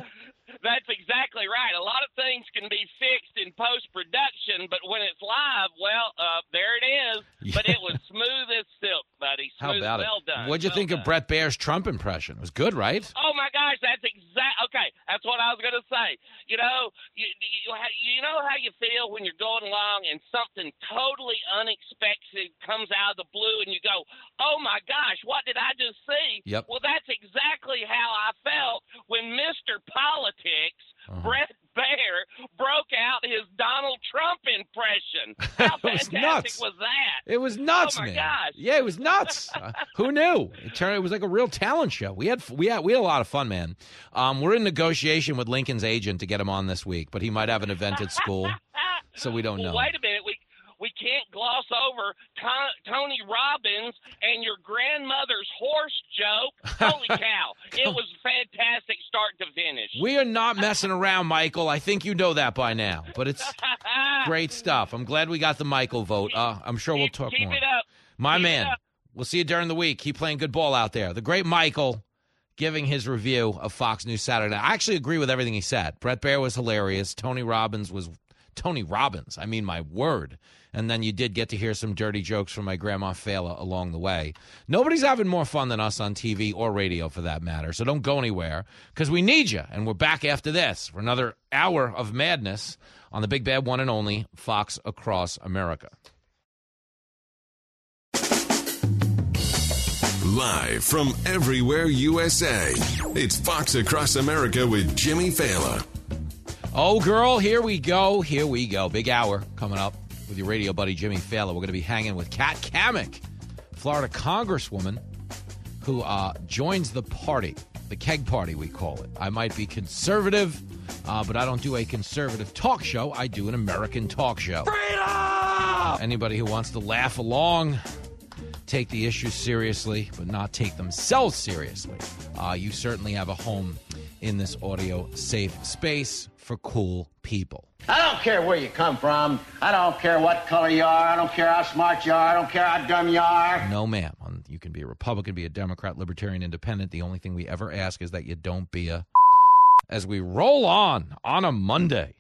that's exactly right. A lot of things can be fixed in post production, but when it's live, well, uh, there it is. But it was smooth as silk, buddy.
How about
well
it?
done.
What'd you
well
think of Brett Baier's Trump impression? It was good, right?
Oh my gosh, that's exact. Okay, that's what I was gonna say. You know, you, you you know how you feel when you're going along and something totally unexpected comes out of the blue, and you go, "Oh my gosh, what did I just see?"
Yep.
Well, that's exactly how I felt when Mr. Politics,
Uh-huh.
Brett Baier, broke out his Donald Trump impression. How
It was
fantastic
nuts.
was that?
It was nuts,
Oh my
man.
gosh.
Yeah, it was nuts. Uh, who knew? It turned. It was like a real talent show. We had we had we had a lot of fun, man. Um, we're in negotiation with Lincoln's agent to get him on this week, but he might have an event at school, so we don't
well,
know.
wait a minute. We we can't gloss over To- Tony Robbins and your grandmother's horse joke. Holy cow! It was a fantastic, start to finish.
We are not messing around, Michael. I think you know that by now, but it's great stuff. I'm glad we got the Michael vote. Uh, I'm sure we'll talk
Keep
more.
it up.
My
Keep
man, we'll see you during the week. Keep playing good ball out there. The great Michael giving his review of Fox News Saturday. I actually agree with everything he said. Brett Baier was hilarious. Tony Robbins was Tony Robbins. I mean, my word. And then you did get to hear some dirty jokes from my grandma Fela along the way. Nobody's having more fun than us on TV or radio for that matter. So don't go anywhere because we need you. And we're back after this for another hour of madness on the big bad one and only Fox Across America.
Live from everywhere USA, it's Fox Across America with Jimmy Failla.
Oh, girl, here we go. Here we go. Big hour coming up with your radio buddy Jimmy Failla. We're going to be hanging with Kat Cammack, Florida Congresswoman, who uh, joins the party, the keg party, we call it. I might be conservative, uh, but I don't do a conservative talk show. I do an American talk show. Freedom! Anybody who wants to laugh along, take the issues seriously, but not take themselves seriously, uh, you certainly have a home in this audio safe space for cool people.
I don't care where you come from. I don't care what color you are. I don't care how smart you are. I don't care how dumb you are.
No, ma'am. You can be a Republican, be a Democrat, Libertarian, Independent. The only thing we ever ask is that you don't be a. As we roll on on a Monday,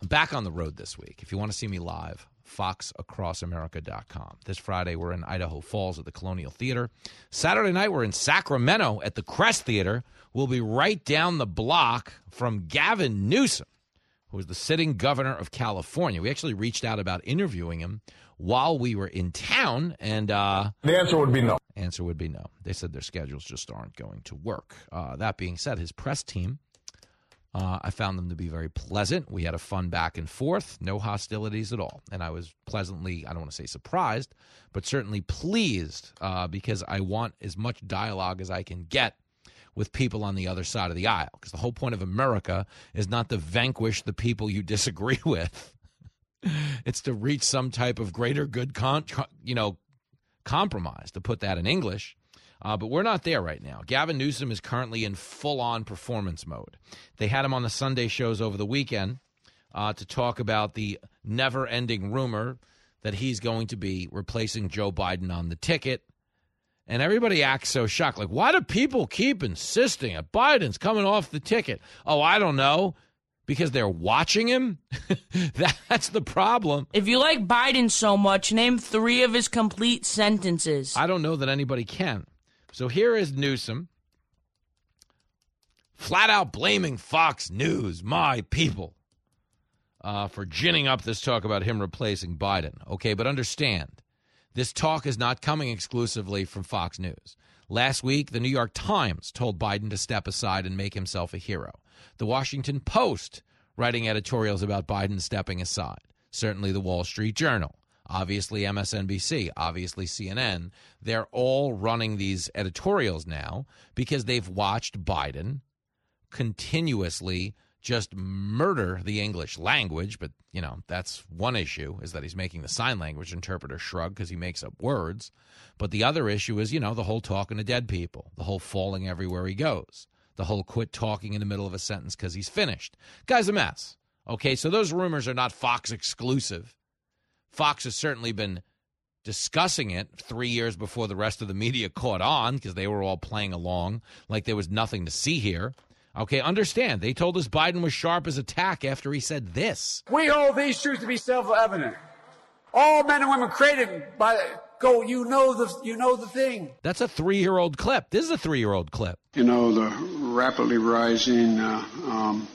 I'm back on the road this week. If you want to see me live, foxacrossamerica.com. This Friday, we're in Idaho Falls at the Colonial Theater. Saturday night, we're in Sacramento at the Crest Theater. We'll be right down the block from Gavin Newsom, who is the sitting governor of California. We actually reached out about interviewing him while we were in town, and uh,
The answer would be no.
Answer would be no. They said their schedules just aren't going to work. Uh, that being said, his press team, uh, I found them to be very pleasant. We had a fun back and forth, no hostilities at all. And I was pleasantly, I don't want to say surprised, but certainly pleased uh, because I want as much dialogue as I can get with people on the other side of the aisle. Because the whole point of America is not to vanquish the people you disagree with. it's to reach some type of greater good, con- you know, compromise. To put that in English, uh, but we're not there right now. Gavin Newsom is currently in full on performance mode. They had him on the Sunday shows over the weekend uh, to talk about the never ending rumor that he's going to be replacing Joe Biden on the ticket. And everybody acts so shocked. Like, why do people keep insisting that Biden's coming off the ticket? Oh, I don't know. Because they're watching him? That's the problem.
If you like Biden so much, name three of his complete sentences.
I don't know that anybody can. So here is Newsom flat out blaming Fox News, my people, uh, for ginning up this talk about him replacing Biden. Okay, but understand, this talk is not coming exclusively from Fox News. Last week, the New York Times told Biden to step aside and make himself a hero. The Washington Post writing editorials about Biden stepping aside. Certainly the Wall Street Journal obviously MSNBC, obviously CNN. They're all running these editorials now because they've watched Biden continuously just murder the English language. But, you know, that's one issue is that he's making the sign language interpreter shrug because he makes up words. But the other issue is, you know, the whole talking to dead people, the whole falling everywhere he goes, the whole quit talking in the middle of a sentence because he's finished. Guy's a mess. Okay, so those rumors are not Fox exclusive. Fox has certainly been discussing it three years before the rest of the media caught on because they were all playing along like there was nothing to see here. Okay, understand. They told us Biden was sharp as a tack after he said this.
We hold these truths to be self-evident. All men and women created by go. You know the you know the thing.
That's a three-year-old clip. This is a three-year-old clip.
You know the rapidly rising uh, um,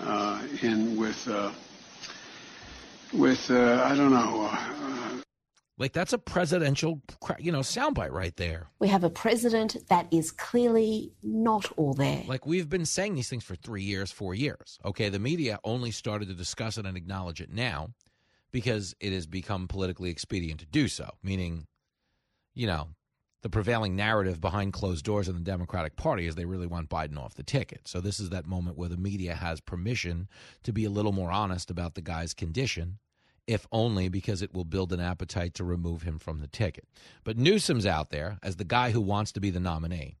uh, in with. Uh, with uh, I don't know.
Like that's a presidential, you know, soundbite right there.
We have a president that is clearly not all there.
Like we've been saying these things for three years, four years. Okay, the media only started to discuss it and acknowledge it now because it has become politically expedient to do so. Meaning, you know, the prevailing narrative behind closed doors in the Democratic Party is they really want Biden off the ticket. So this is that moment where the media has permission to be a little more honest about the guy's condition if only because it will build an appetite to remove him from the ticket. But Newsom's out there as the guy who wants to be the nominee,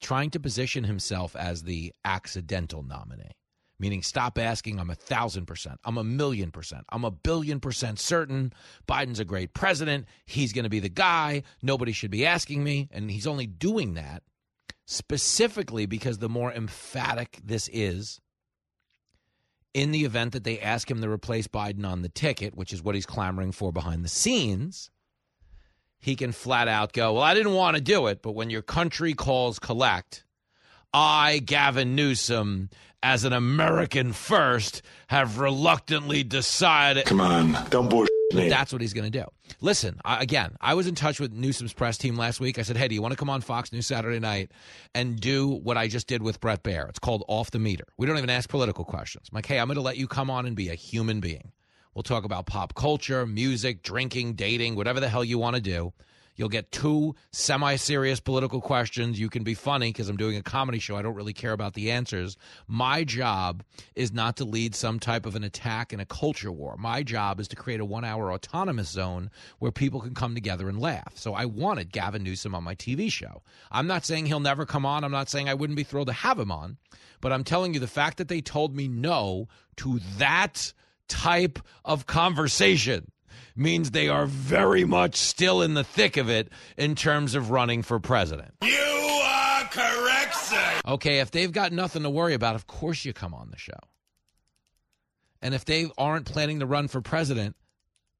trying to position himself as the accidental nominee. Meaning, stop asking, I'm a thousand percent, I'm a million percent, I'm a billion percent certain Biden's a great president. He's going to be the guy. Nobody should be asking me. And he's only doing that specifically because the more emphatic this is, in the event that they ask him to replace Biden on the ticket, which is what he's clamoring for behind the scenes, he can flat out go, Well, I didn't want to do it, but when your country calls collect, I, Gavin Newsom, as an American first, have reluctantly decided.
Come on, don't bullshit me.
That's what he's going to do. Listen, I, again, I was in touch with Newsom's press team last week. I said, hey, do you want to come on Fox News Saturday night and do what I just did with Brett Baier? It's called Off the Meter. We don't even ask political questions. I'm like, hey, I'm going to let you come on and be a human being. We'll talk about pop culture, music, drinking, dating, whatever the hell you want to do. You'll get two semi serious political questions. You can be funny because I'm doing a comedy show. I don't really care about the answers. My job is not to lead some type of an attack in a culture war. My job is to create a one hour autonomous zone where people can come together and laugh. So I wanted Gavin Newsom on my TV show. I'm not saying he'll never come on. I'm not saying I wouldn't be thrilled to have him on. But I'm telling you, the fact that they told me no to that type of conversation means they are very much still in the thick of it in terms of running for president.
You are correct, sir.
Okay, if they've got nothing to worry about, of course you come on the show. And if they aren't planning to run for president,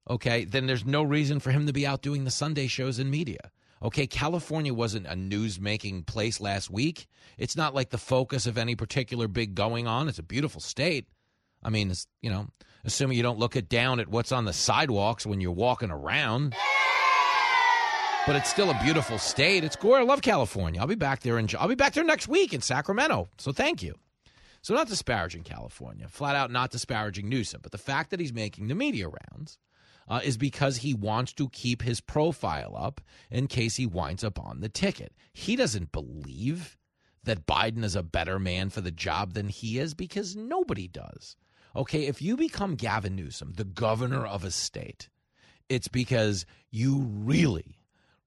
okay, then there's no reason for him to be out doing the Sunday shows in media. Okay, California wasn't a news making place last week. It's not like the focus of any particular big going on. It's a beautiful state. I mean, it's, you know, assuming you don't look it down at what's on the sidewalks when you're walking around. But it's still a beautiful state. It's gore. I love California. I'll be back there in I'll be back there next week in Sacramento. So thank you. So not disparaging California, flat out not disparaging Newsom, but the fact that he's making the media rounds uh, is because he wants to keep his profile up in case he winds up on the ticket. He doesn't believe that Biden is a better man for the job than he is because nobody does. Okay, if you become Gavin Newsom, the governor of a state, it's because you really,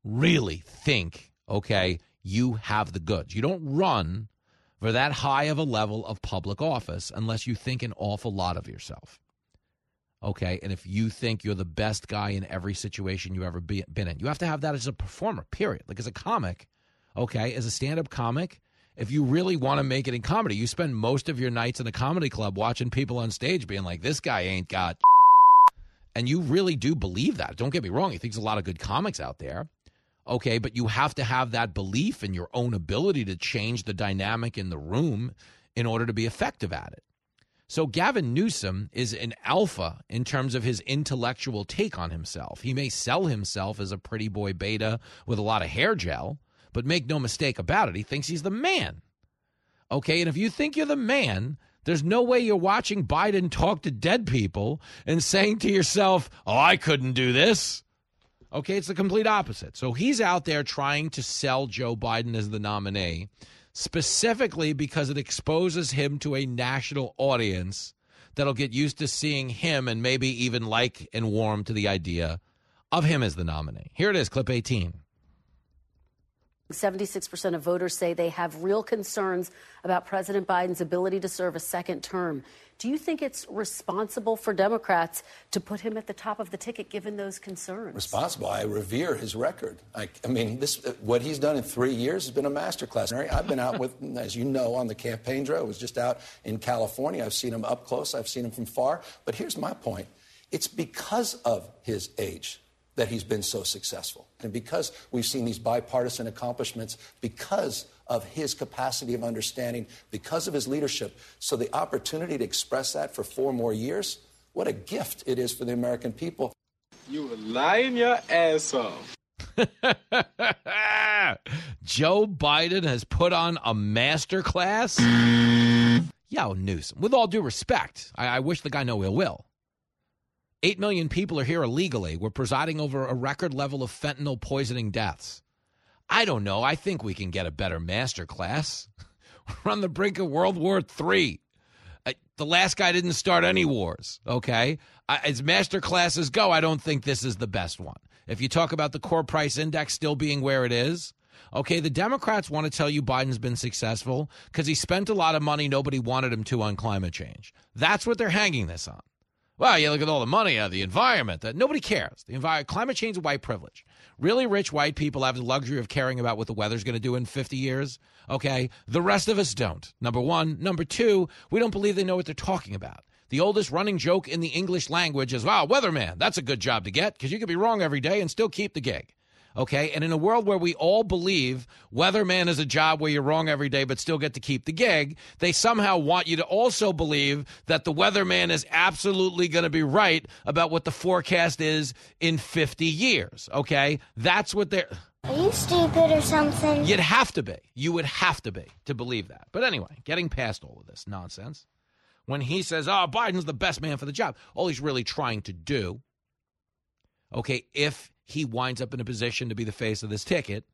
really think, okay, you have the goods. You don't run for that high of a level of public office unless you think an awful lot of yourself. Okay, and if you think you're the best guy in every situation you've ever be, been in, you have to have that as a performer, period. Like as a comic, okay, as a stand up comic, if you really want to make it in comedy, you spend most of your nights in a comedy club watching people on stage being like, this guy ain't got. And you really do believe that. Don't get me wrong. He thinks a lot of good comics out there. Okay, but you have to have that belief in your own ability to change the dynamic in the room in order to be effective at it. So Gavin Newsom is an alpha in terms of his intellectual take on himself. He may sell himself as a pretty boy beta with a lot of hair gel, but make no mistake about it, he thinks he's the man. Okay, and if you think you're the man, there's no way you're watching Biden talk to dead people and saying to yourself, "Oh, I couldn't do this." Okay, it's the complete opposite. So he's out there trying to sell Joe Biden as the nominee specifically because it exposes him to a national audience that'll get used to seeing him and maybe even like and warm to the idea of him as the nominee. Here it is, clip 18.
76% of voters say they have real concerns about President Biden's ability to serve a second term. Do you think it's responsible for Democrats to put him at the top of the ticket given those concerns?
Responsible. I revere his record. I, I mean, this what he's done in three years has been a masterclass. I've been out with, as you know, on the campaign trail. I was just out in California. I've seen him up close. I've seen him from far. But here's my point. It's because of his age that he's been so successful. And because we've seen these bipartisan accomplishments, because of his capacity of understanding, because of his leadership. So the opportunity to express that for four more years, what a gift it is for the American people.
You were lying your ass off.
Joe Biden has put on a master class. Yo, Newsom, with all due respect, I, I wish the guy no ill will. Eight million people are here illegally. We're presiding over a record level of fentanyl poisoning deaths. I don't know. I think we can get a better master class. We're on the brink of World War III. the last guy didn't start any wars, okay? as master classes go, I don't think this is the best one. If you talk about the core price index still being where it is, okay, the Democrats want to tell you Biden's been successful because he spent a lot of money nobody wanted him to on climate change. That's what they're hanging this on. Well, you look at all the money of the environment that nobody cares. The climate change is white privilege. Really rich white people have the luxury of caring about what the weather's going to do in 50 years. Okay. The rest of us don't. Number one. Number two, we don't believe they know what they're talking about. The oldest running joke in the English language is, wow, weatherman, that's a good job to get because you could be wrong every day and still keep the gig. Okay. And in a world where we all believe weatherman is a job where you're wrong every day but still get to keep the gig, they somehow want you to also believe that the weatherman is absolutely going to be right about what the forecast is in 50 years. Okay. That's what they're.
Are you stupid or something?
You'd have to be. You would have to be to believe that. But anyway, getting past all of this nonsense, when he says, oh, Biden's the best man for the job, all he's really trying to do, okay, if he winds up in a position to be the face of this ticket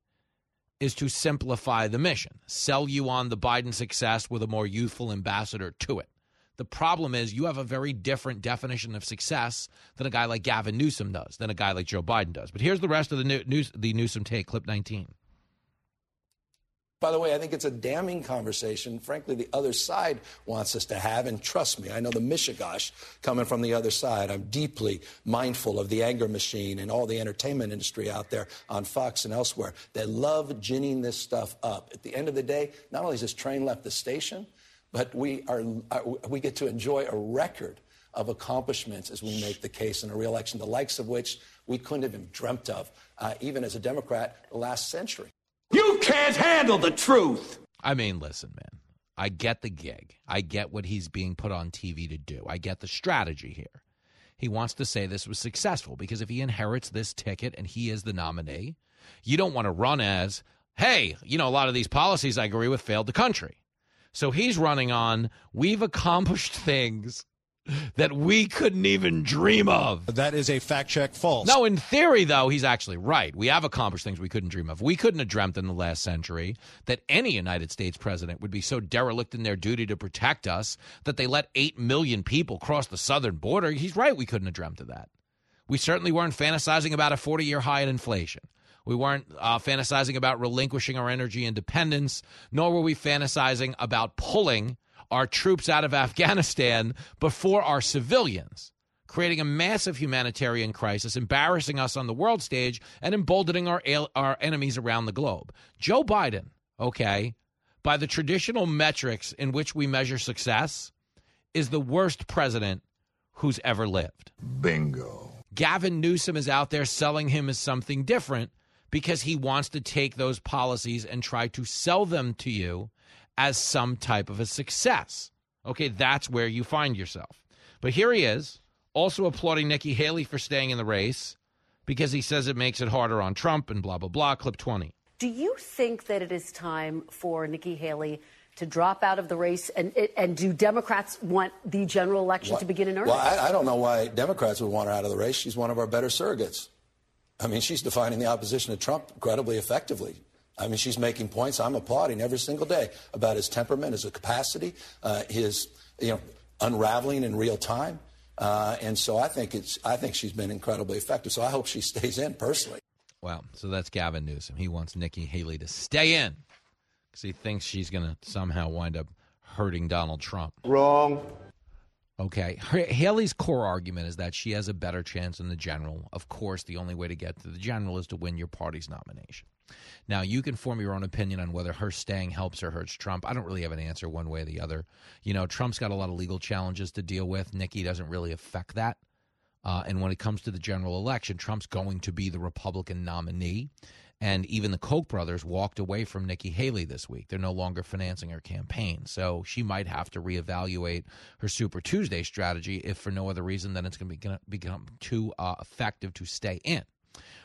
is to simplify the mission, sell you on the Biden success with a more youthful ambassador to it. The problem is you have a very different definition of success than a guy like Gavin Newsom does, than a guy like Joe Biden does. But here's the rest of the, new, the Newsom take, clip 19.
By the way, I think it's a damning conversation. Frankly, the other side wants us to have. And trust me, I know the mishegas coming from the other side. I'm deeply mindful of the anger machine and all the entertainment industry out there on Fox and elsewhere that love ginning this stuff up. At the end of the day, not only has this train left the station, but we, are, uh, we get to enjoy a record of accomplishments as we make the case in a reelection, the likes of which we couldn't have even dreamt of, uh, even as a Democrat, the last century.
Can't handle the truth.
I mean, listen, man. I get the gig. I get what he's being put on TV to do. I get the strategy here. He wants to say this was successful because if he inherits this ticket and he is the nominee, you don't want to run as, hey, you know, a lot of these policies I agree with failed the country. So he's running on, we've accomplished things that we couldn't even dream of.
That is a fact check false.
No, in theory, though, he's actually right. We have accomplished things we couldn't dream of. We couldn't have dreamt in the last century that any United States president would be so derelict in their duty to protect us that they let 8 million people cross the southern border. He's right. We couldn't have dreamt of that. We certainly weren't fantasizing about a 40 year high in inflation. We weren't uh, fantasizing about relinquishing our energy independence, nor were we fantasizing about pulling our troops out of Afghanistan before our civilians, creating a massive humanitarian crisis, embarrassing us on the world stage, and emboldening our, our enemies around the globe. Joe Biden, okay, by the traditional metrics in which we measure success, is the worst president who's ever lived.
Bingo.
Gavin Newsom is out there selling him as something different because he wants to take those policies and try to sell them to you as some type of a success. Okay, that's where you find yourself. But here he is, also applauding Nikki Haley for staying in the race because he says it makes it harder on Trump and blah, blah, blah. Clip 20.
Do you think that it is time for Nikki Haley to drop out of the race? And, and do Democrats want the general election
What-
to begin in earnest?
Well, I, I don't know why Democrats would want her out of the race. She's one of our better surrogates. I mean, she's defining the opposition to Trump incredibly effectively. I mean, she's making points I'm applauding every single day about his temperament, his capacity, uh, his you know unraveling in real time. Uh, and so I think it's I think she's been incredibly effective. So I hope she stays in personally.
Well, so that's Gavin Newsom. He wants Nikki Haley to stay in because he thinks she's going to somehow wind up hurting Donald Trump.
Wrong.
Okay. Haley's core argument is that she has a better chance in the general. Of course, the only way to get to the general is to win your party's nomination. Now, you can form your own opinion on whether her staying helps or hurts Trump. I don't really have an answer one way or the other. You know, Trump's got a lot of legal challenges to deal with. Nikki doesn't really affect that. Uh, and when it comes to the general election, Trump's going to be the Republican nominee. And even the Koch brothers walked away from Nikki Haley this week. They're no longer financing her campaign. So she might have to reevaluate her Super Tuesday strategy if for no other reason than it's going to be, become too uh, effective to stay in.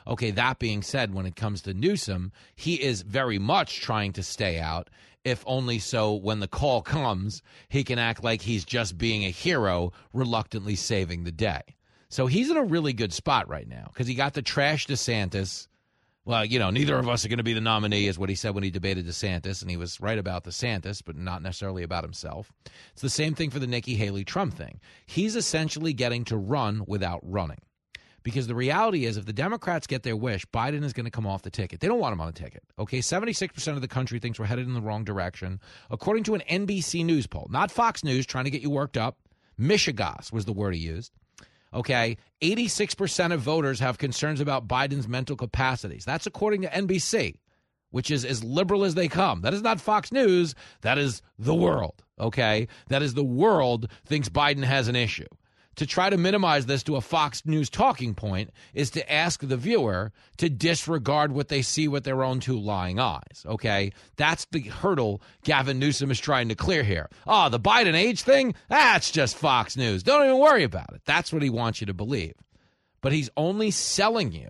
Okay, that being said, when it comes to Newsom, he is very much trying to stay out, if only so when the call comes, he can act like he's just being a hero, reluctantly saving the day. So he's in a really good spot right now because he got the trash DeSantis. Well, you know, neither of us are going to be the nominee, is what he said when he debated DeSantis, and he was right about DeSantis, but not necessarily about himself. It's the same thing for the Nikki Haley Trump thing. He's essentially getting to run without running. Because the reality is, if the Democrats get their wish, Biden is going to come off the ticket. They don't want him on the ticket. Okay, 76% of the country thinks we're headed in the wrong direction. According to an NBC News poll, not Fox News trying to get you worked up, mishegas was the word he used. Okay, 86% of voters have concerns about Biden's mental capacities. That's according to NBC, which is as liberal as they come. That is not Fox News, that is the world. Okay, that is the world thinks Biden has an issue to try to minimize this to a Fox News talking point is to ask the viewer to disregard what they see with their own two lying eyes. Okay? That's the hurdle Gavin Newsom is trying to clear here. Oh, the Biden age thing? That's just Fox News. Don't even worry about it. That's what he wants you to believe. But he's only selling you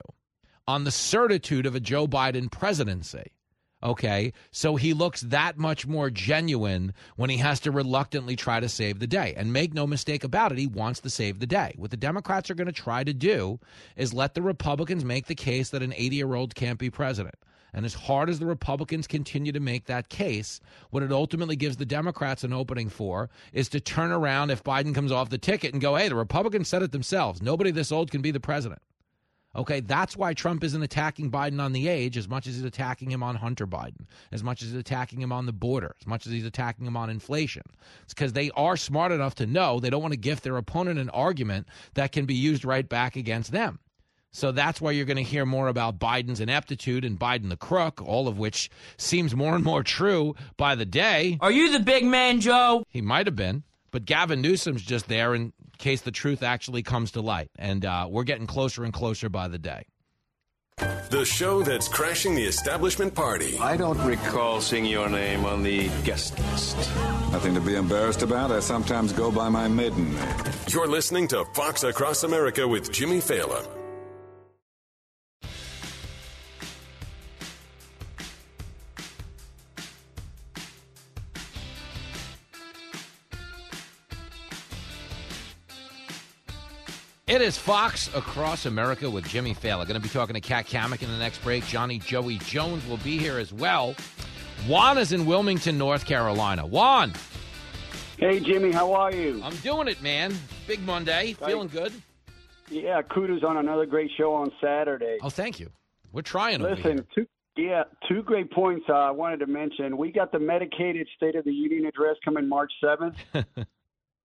on the certitude of a Joe Biden presidency. Okay, so he looks that much more genuine when he has to reluctantly try to save the day. And make no mistake about it, he wants to save the day. What the Democrats are going to try to do is let the Republicans make the case that an 80 year old can't be president. And as hard as the Republicans continue to make that case, what it ultimately gives the Democrats an opening for is to turn around if Biden comes off the ticket and go, hey, the Republicans said it themselves. Nobody this old can be the president. Okay, that's why Trump isn't attacking Biden on the age as much as he's attacking him on Hunter Biden, as much as he's attacking him on the border, as much as he's attacking him on inflation. It's because they are smart enough to know they don't want to gift their opponent an argument that can be used right back against them. So that's why you're going to hear more about Biden's ineptitude and Biden the crook, all of which seems more and more true by the day.
Are you the big man, Joe?
He might have been, but Gavin Newsom's just there in case the truth actually comes to light. And uh, we're getting closer and closer by the day.
The show that's crashing the establishment party.
I don't recall seeing your name on the guest list.
Nothing to be embarrassed about. I sometimes go by my maiden name.
You're listening to Fox Across America with Jimmy Failla.
It is Fox Across America with Jimmy Failla. Going to be talking to Kat Cammack in the next break. Johnny Joey Jones will be here as well. Juan is in Wilmington, North Carolina. Juan.
Hey, Jimmy, how are you?
I'm doing it, man. Big Monday. Feeling good.
Yeah, kudos on another great show on Saturday.
Oh, thank you. We're trying.
Listen, two, yeah, two great points uh, I wanted to mention. We got the medicated State of the Union address coming March 7th.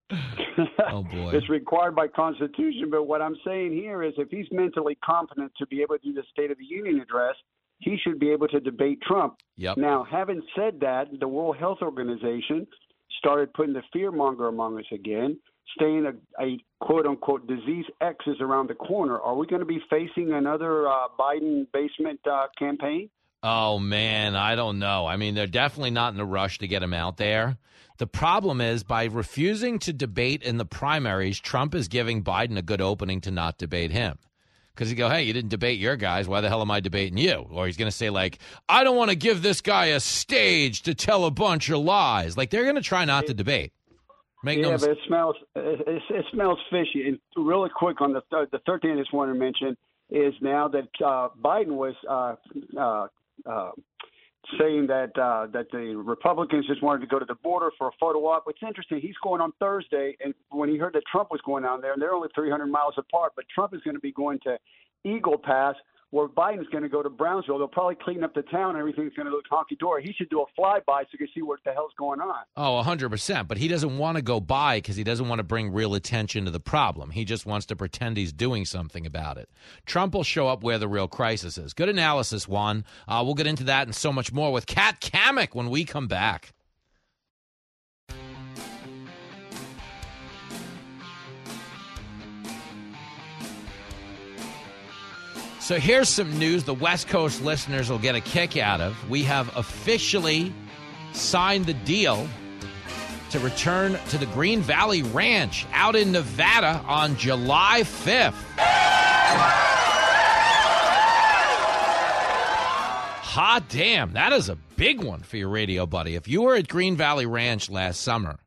oh, boy.
It's required by Constitution, but what I'm saying here is if he's mentally competent to be able to do the State of the Union address, he should be able to debate Trump.
Yep.
Now, having said that, the World Health Organization started putting the fear monger among us again, saying a, a quote unquote disease X is around the corner. Are we going to be facing another uh, Biden basement uh, campaign?
Oh man, I don't know. I mean, they're definitely not in a rush to get him out there. The problem is by refusing to debate in the primaries, Trump is giving Biden a good opening to not debate him. Because he go, hey, you didn't debate your guys. Why the hell am I debating you? Or he's going to say like, I don't want to give this guy a stage to tell a bunch of lies. Like they're going to try not to debate. Make no
yeah,
mis-
but it smells it, it, smells fishy. And really quick on the th- the third thing I just wanted to mention is now that uh, Biden was uh, uh, uh, saying that uh, that the Republicans just wanted to go to the border for a photo op. It's interesting, he's going on Thursday, and when he heard that Trump was going down there, and they're only 300 miles apart, but Trump is going to be going to Eagle Pass, where Biden's going to go to Brownsville. They'll probably clean up the town, and everything's going to look honky dory. He should do a flyby so you can see what the hell's going on.
Oh, 100%. But he doesn't want to go by because he doesn't want to bring real attention to the problem. He just wants to pretend he's doing something about it. Trump will show up where the real crisis is. Good analysis, Juan. Uh, we'll get into that and so much more with Kat Cammack when we come back. So here's some news the West Coast listeners will get a kick out of. We have officially signed the deal to return to the Green Valley Ranch out in Nevada on July 5th. Hot damn, that is a big one for your radio buddy. If you were at Green Valley Ranch last summer,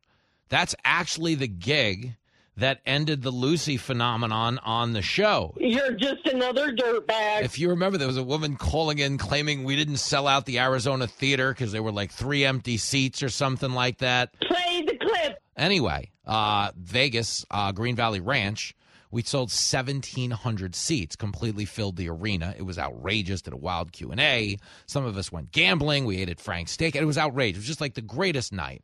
that's actually the gig that ended the Lucy phenomenon on the show.
You're just another dirtbag.
If you remember, there was a woman calling in claiming we didn't sell out the Arizona theater because there were like three empty seats or something like that.
Play the clip.
Anyway, uh, Vegas, uh, Green Valley Ranch, we sold 1,700 seats, completely filled the arena. It was outrageous. Did a wild Q and A. Some of us went gambling. We ate at Frank's Steak. It was outrageous. It was just like the greatest night.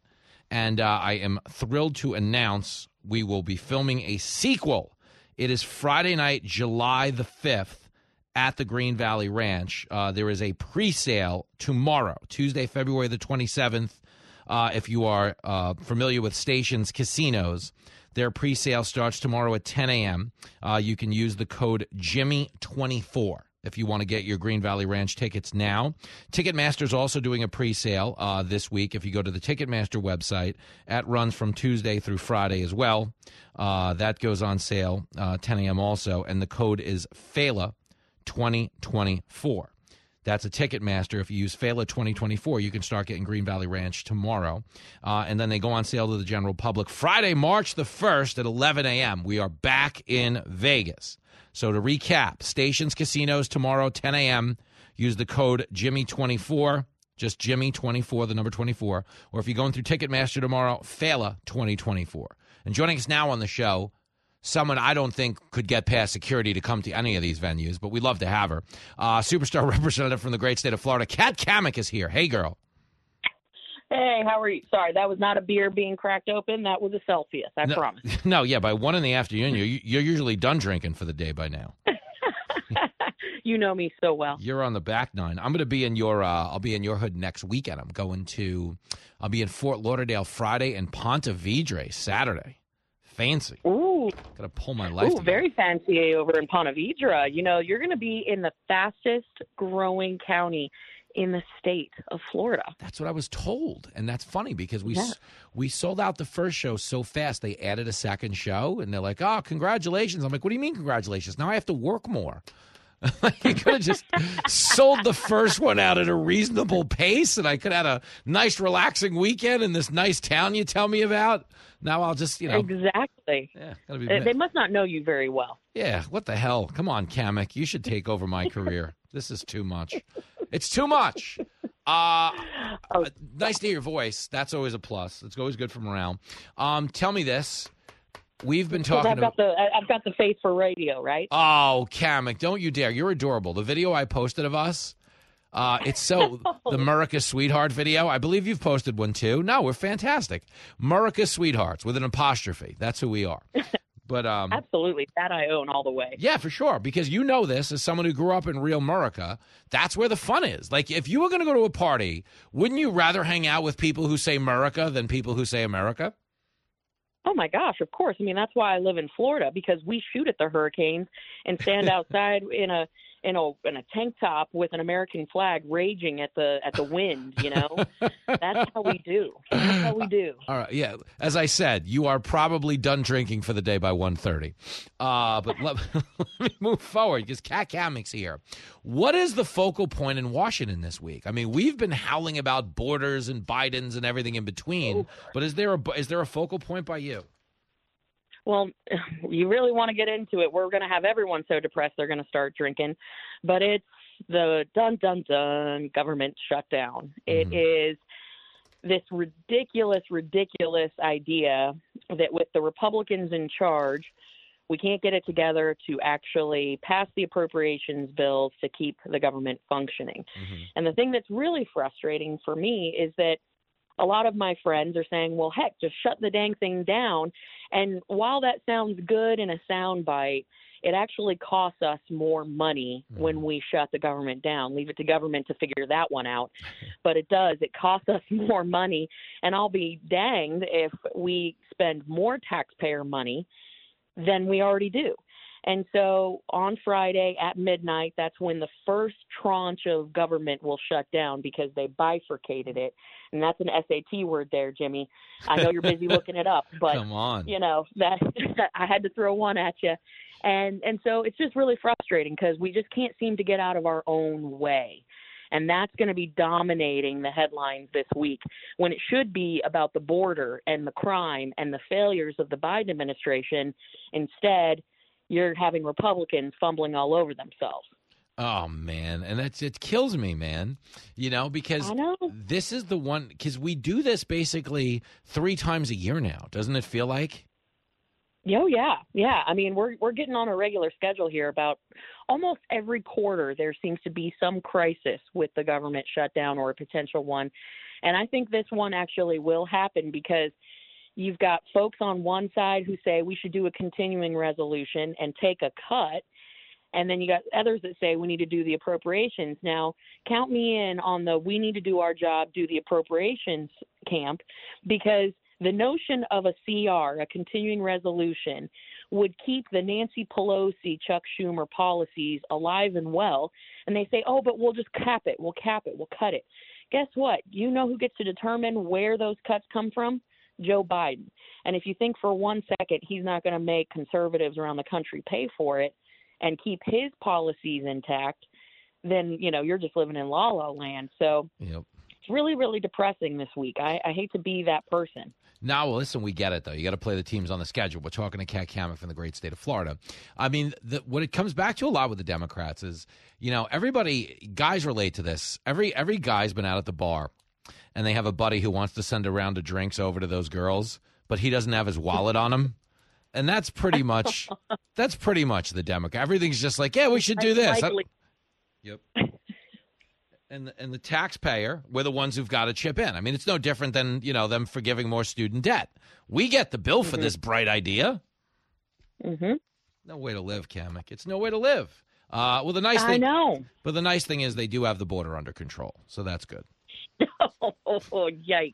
And uh, I am thrilled to announce we will be filming a sequel. It is Friday night, July the 5th at the Green Valley Ranch. Uh, there is a pre sale tomorrow, Tuesday, February the 27th. Uh, if you are uh, familiar with stations, casinos, their pre sale starts tomorrow at 10 a.m. Uh, you can use the code Jimmy24 if you want to get your Green Valley Ranch tickets now. Ticketmaster's also doing a pre-sale uh, this week. If you go to the Ticketmaster website, that runs from Tuesday through Friday as well. Uh, that goes on sale uh, 10 a.m. also, and the code is FALA 2024. That's a Ticketmaster. If you use FALA 2024, you can start getting Green Valley Ranch tomorrow. Uh, and then they go on sale to the general public Friday, March the 1st at 11 a.m. We are back in Vegas. So to recap, stations, casinos tomorrow, 10 a.m. Use the code Jimmy24, just Jimmy24, the number 24. Or if you're going through Ticketmaster tomorrow, FALA 2024. And joining us now on the show, someone I don't think could get past security to come to any of these venues, but we'd love to have her. Uh, superstar representative from the great state of Florida, Kat Cammack is here. Hey, girl.
Hey, how are you? Sorry, that was not a beer being cracked open. That was a Celsius. I
no,
promise.
No, yeah, by one in the afternoon, you're, you're usually done drinking for the day by now.
you know me so well.
You're on the back nine. I'm going to be in your. Uh, I'll be in your hood next weekend. I'm going to. I'll be in Fort Lauderdale Friday and Ponte Vedra Saturday. Fancy.
Ooh.
Got to pull my life.
Ooh,
together.
very fancy over in Ponte Vedra. You know, you're going to be in the fastest growing county in the state of Florida.
That's what I was told, and that's funny because we
Yeah.
we sold out the first show so fast they added a second show, and they're like, "Oh, congratulations!" I'm like, "What do you mean congratulations? Now I have to work more." you could have just sold the first one out at a reasonable pace, and I could have had a nice, relaxing weekend in this nice town you tell me about. Now I'll just, you know,
exactly.
Yeah, be
They- they must not know you very well.
yeah. What the hell? Come on, Cammack, you should take over my career. This is too much. It's too much. Uh,
Oh.
uh, nice to hear your voice. That's always a plus. It's always good for morale. Um, tell me this. We've been talking.
I've
to-
got the I've got the face for radio, right?
Oh, Cammack, don't you dare. You're adorable. The video I posted of us, uh, it's so, the Murica Sweetheart video, I believe you've posted one too. No, we're fantastic. Murica Sweethearts with an apostrophe. That's who we are. But, um,
Absolutely, that I own all the way.
yeah, for sure. Because you know this as someone who grew up in real Murica. That's where the fun is. Like, if you were going to go to a party, wouldn't you rather hang out with people who say Murica than people who say America?
Oh my gosh, of course. I mean, that's why I live in Florida because we shoot at the hurricanes and stand outside in a in a in a tank top with an American flag raging at the at the wind, you know? that's how we do. That's how we do.
All right, yeah. As I said, you are probably done drinking for the day by 1.30. Uh, but let, let me move forward because Kat Cammack's here. What is the focal point in Washington this week? I mean, we've been howling about borders and Bidens and everything in between, but is there a is there a focal point by you?
Well, you really want to get into it. We're going to have everyone so depressed they're going to start drinking. But it's the dun dun dun government shutdown. It mm-hmm. is this ridiculous, ridiculous idea that with the Republicans in charge, we can't get it together to actually pass the appropriations bills to keep the government functioning. Mm-hmm. And the thing that's really frustrating for me is that a lot of my friends are saying, well, heck, just shut the dang thing down. And while that sounds good in a sound bite, it actually costs us more money mm-hmm. when we shut the government down. Leave it to government to figure that one out. But it does. It costs us more money. And I'll be danged if we spend more taxpayer money than we already do. And so on Friday at midnight, that's when the first tranche of government will shut down because they bifurcated it. And that's an SAT word there, Jimmy. I know you're busy looking it up, but
Come on.
you know that I had to throw one at you. And and so it's just really frustrating because we just can't seem to get out of our own way. And that's going to be dominating the headlines this week when it should be about the border and the crime and the failures of the Biden administration. Instead, you're having Republicans fumbling all over themselves.
Oh man, and that's it kills me, man. You know because
know.
this is the one because we do this basically three times a year now. Doesn't it feel like?
Oh yeah, yeah. I mean, we're we're getting on a regular schedule here. About almost every quarter, there seems to be some crisis with the government shutdown or a potential one, and I think this one actually will happen because you've got folks on one side who say we should do a continuing resolution and take a cut, and then you got others that say we need to do the appropriations. Now, count me in on the we need to do our job, do the appropriations camp, because the notion of a CR, a continuing resolution, would keep the Nancy Pelosi, Chuck Schumer policies alive and well. And they say, oh, but we'll just cap it, we'll cap it, we'll cut it. Guess what? You know who gets to determine where those cuts come from? Joe Biden. And if you think for one second he's not going to make conservatives around the country pay for it and keep his policies intact, then you know you're just living in la la land. So
Yep.
it's really, really depressing this week. I, I hate to be that person.
Now, well, listen, we get it though. You got to play the teams on the schedule. We're talking to Kat Cammack from the great state of Florida. I mean, the, what it comes back to a lot with the Democrats is, you know, everybody, guys relate to this. Every every guy's been out at the bar, and they have a buddy who wants to send a round of drinks over to those girls, but he doesn't have his wallet on him. And that's pretty much that's pretty much the Democrat. Everything's just like, yeah, we should do this.
Likely-
Yep. And the, and the taxpayer, we're the ones who've got to chip in. I mean, it's no different than you know them forgiving more student debt. We get the bill for
Mhm.
this bright idea.
Mm-hmm.
No way to live, Cammack. It's no way to live. Uh, well, the nice thing, I
know.
but the nice thing is they do have the border under control, so that's good.
Oh, yikes,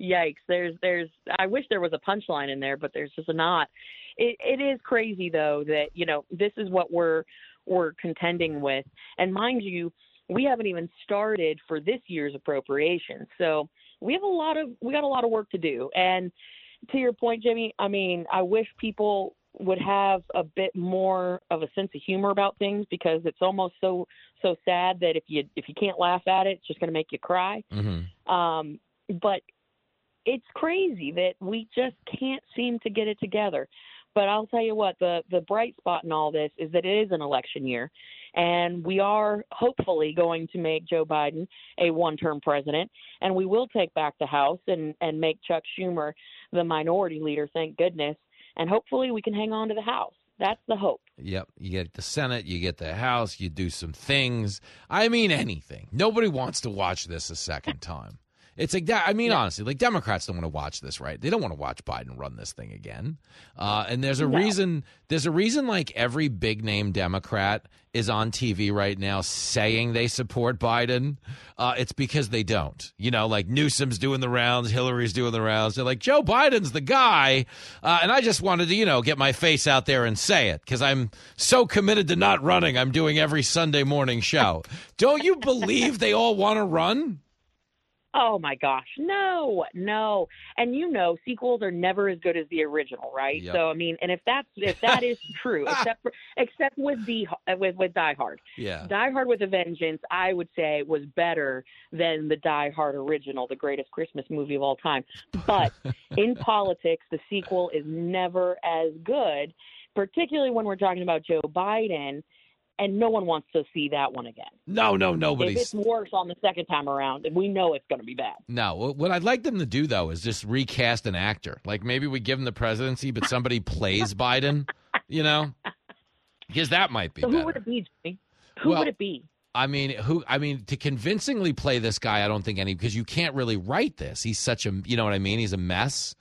yikes! There's, there's. I wish there was a punchline in there, but there's just not. It, it is crazy though that you know this is what we're we're contending with, and mind you, we haven't even started for this year's appropriations. So we have a lot of we got a lot of work to do. And to your point, Jimmy, I mean, I wish people would have a bit more of a sense of humor about things because it's almost so so sad that if you if you can't laugh at it, it's just going to make you cry.
Mm-hmm.
Um, but it's crazy that we just can't seem to get it together. But I'll tell you what, the the bright spot in all this is that it is an election year, and we are hopefully going to make Joe Biden a one-term president, and we will take back the House and and make Chuck Schumer the minority leader. Thank goodness, and hopefully we can hang on to the House. That's the hope.
Yep. You get the Senate, you get the House, you do some things. I mean, anything. Nobody wants to watch this a second time. It's like that. I mean, honestly, like Democrats don't want to watch this, right? They don't want to watch Biden run this thing again. Uh, and there's a
No.
reason. There's a reason. Like every big name Democrat is on TV right now saying they support Biden. Uh, it's because they don't. You know, like Newsom's doing the rounds, Hillary's doing the rounds. They're like Joe Biden's the guy. Uh, and I just wanted to, you know, get my face out there and say it because I'm so committed to not running. I'm doing every Sunday morning show. don't you believe they all want to run?
Oh my gosh, no, no. And you know, sequels are never as good as the original, right?
Yep.
So I mean, and if that's if that is true, except for except with the uh, with with Die Hard,
Yeah.
Die Hard with a Vengeance, I would say was better than the Die Hard original, the greatest Christmas movie of all time. But in politics, the sequel is never as good, particularly when we're talking about Joe Biden. And no one wants to see that one again.
No, no,
nobody.
If
it's worse on the second time around, we know it's going to be bad.
No, what I'd like them to do though is just recast an actor. Like maybe we give him the presidency, but somebody plays Biden. You know, because that might be
So who
better.
would it be, Jimmy? Who
Well-
would it be?
I mean, who? I mean, to convincingly play this guy, I don't think any because you can't really write this. He's such a, you know what I mean? He's a mess.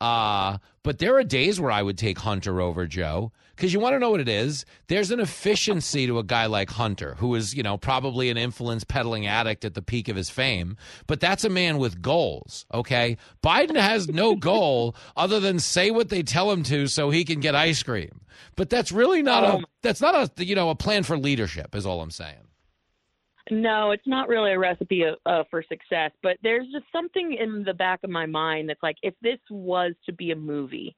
Uh, but there are days where I would take Hunter over Joe because you want to know what it is. There's an efficiency to a guy like Hunter, who is, you know, probably an influence peddling addict at the peak of his fame, but that's a man with goals. Okay, Biden has no goal other than say what they tell him to so he can get ice cream. But that's really not a um, that's not a you know a plan for leadership. Is all I'm saying.
No, it's not really a recipe uh, for success, but there's just something in the back of my mind that's like, if this was to be a movie,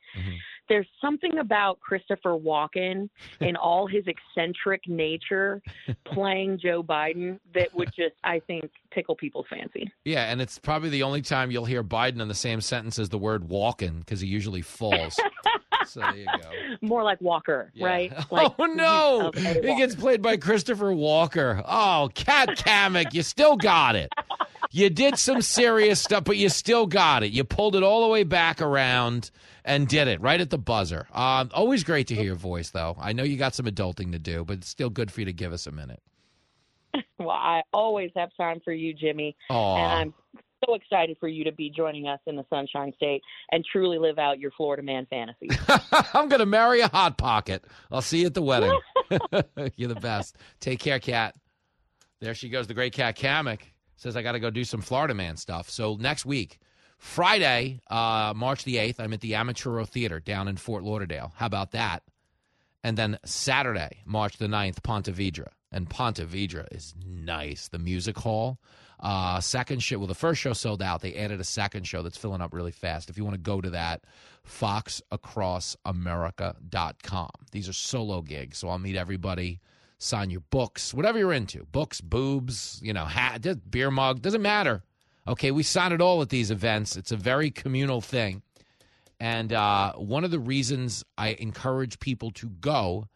there's something about Christopher Walken in all his eccentric nature playing Joe Biden that would just, I think, tickle people's fancy.
Yeah, and it's probably the only time you'll hear Biden in the same sentence as the word Walken because he usually falls. so there you go.
More like Walker, right? Like,
oh no, he gets played by Christopher Walker. Oh, Kat Cammack, you still got it. You did some serious stuff, but you still got it. You pulled it all the way back around and did it right at the buzzer. Um, always great to hear your voice, though. I know you got some adulting to do, but it's still good for you to give us a minute.
Well, I always have time for you, Jimmy.
Aw.
And I'm so excited for you to be joining us in the Sunshine State and truly live out your Florida man fantasy.
I'm going to marry a hot pocket. I'll see you at the wedding. You're the best. Take care, Kat. There she goes, the great Kat Cammack. Says I got to go do some Florida man stuff. So next week, Friday, uh, March the 8th, I'm at the Amaturo Theater down in Fort Lauderdale. How about that? And then Saturday, March the 9th, Ponte Vedra. And Ponte Vedra is nice. The music hall. Uh, second show, well, the first show sold out. They added a second show that's filling up really fast. If you want to go to that, foxacrossamerica.com. These are solo gigs, so I'll meet everybody, sign your books, whatever you're into books, boobs, you know, hat, beer mug, doesn't matter. Okay, we sign it all at these events. It's a very communal thing. And uh, one of the reasons I encourage people to go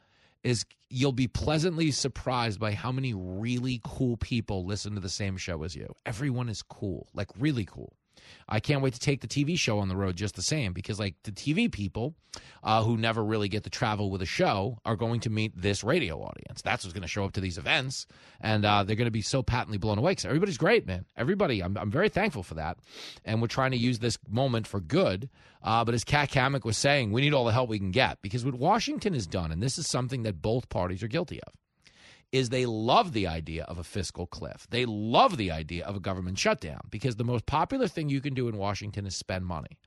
is you'll be pleasantly surprised by how many really cool people listen to the same show as you. Everyone is cool, like really cool. I can't wait to take the TV show on the road just the same because, like, the TV people uh, who never really get to travel with a show are going to meet this radio audience. That's what's going to show up to these events, and uh, they're going to be so patently blown away because everybody's great, man. Everybody, I'm, I'm very thankful for that, and we're trying to use this moment for good. Uh, but as Kat Cammack was saying, we need all the help we can get because what Washington has done, and this is something that both parties are guilty of is they love the idea of a fiscal cliff. They love the idea of a government shutdown because the most popular thing you can do in Washington is spend money.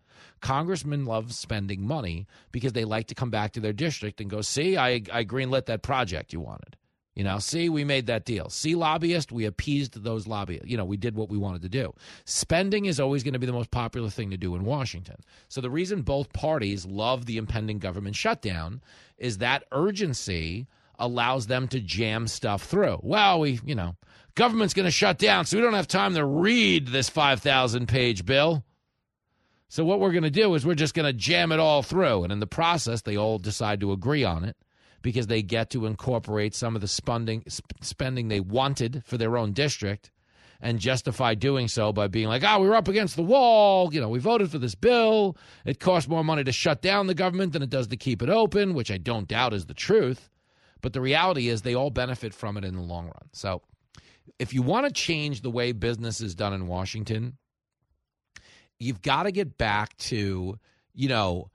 Congressmen love spending money because they like to come back to their district and go, see, I, I greenlit that project you wanted. You know, see, we made that deal. See, lobbyist, we appeased those lobbyists. You know, we did what we wanted to do. Spending is always going to be the most popular thing to do in Washington. So the reason both parties love the impending government shutdown is that urgency allows them to jam stuff through. Well, we, you know, government's going to shut down, so we don't have time to read this 5,000 page bill. So what we're going to do is we're just going to jam it all through. And in the process, they all decide to agree on it because they get to incorporate some of the spending spending they wanted for their own district and justify doing so by being like, "Ah, oh, we were up against the wall. You know, we voted for this bill. It costs more money to shut down the government than it does to keep it open," which I don't doubt is the truth. But the reality is they all benefit from it in the long run. So, if you want to change the way business is done in Washington, you've got to get back to, you know,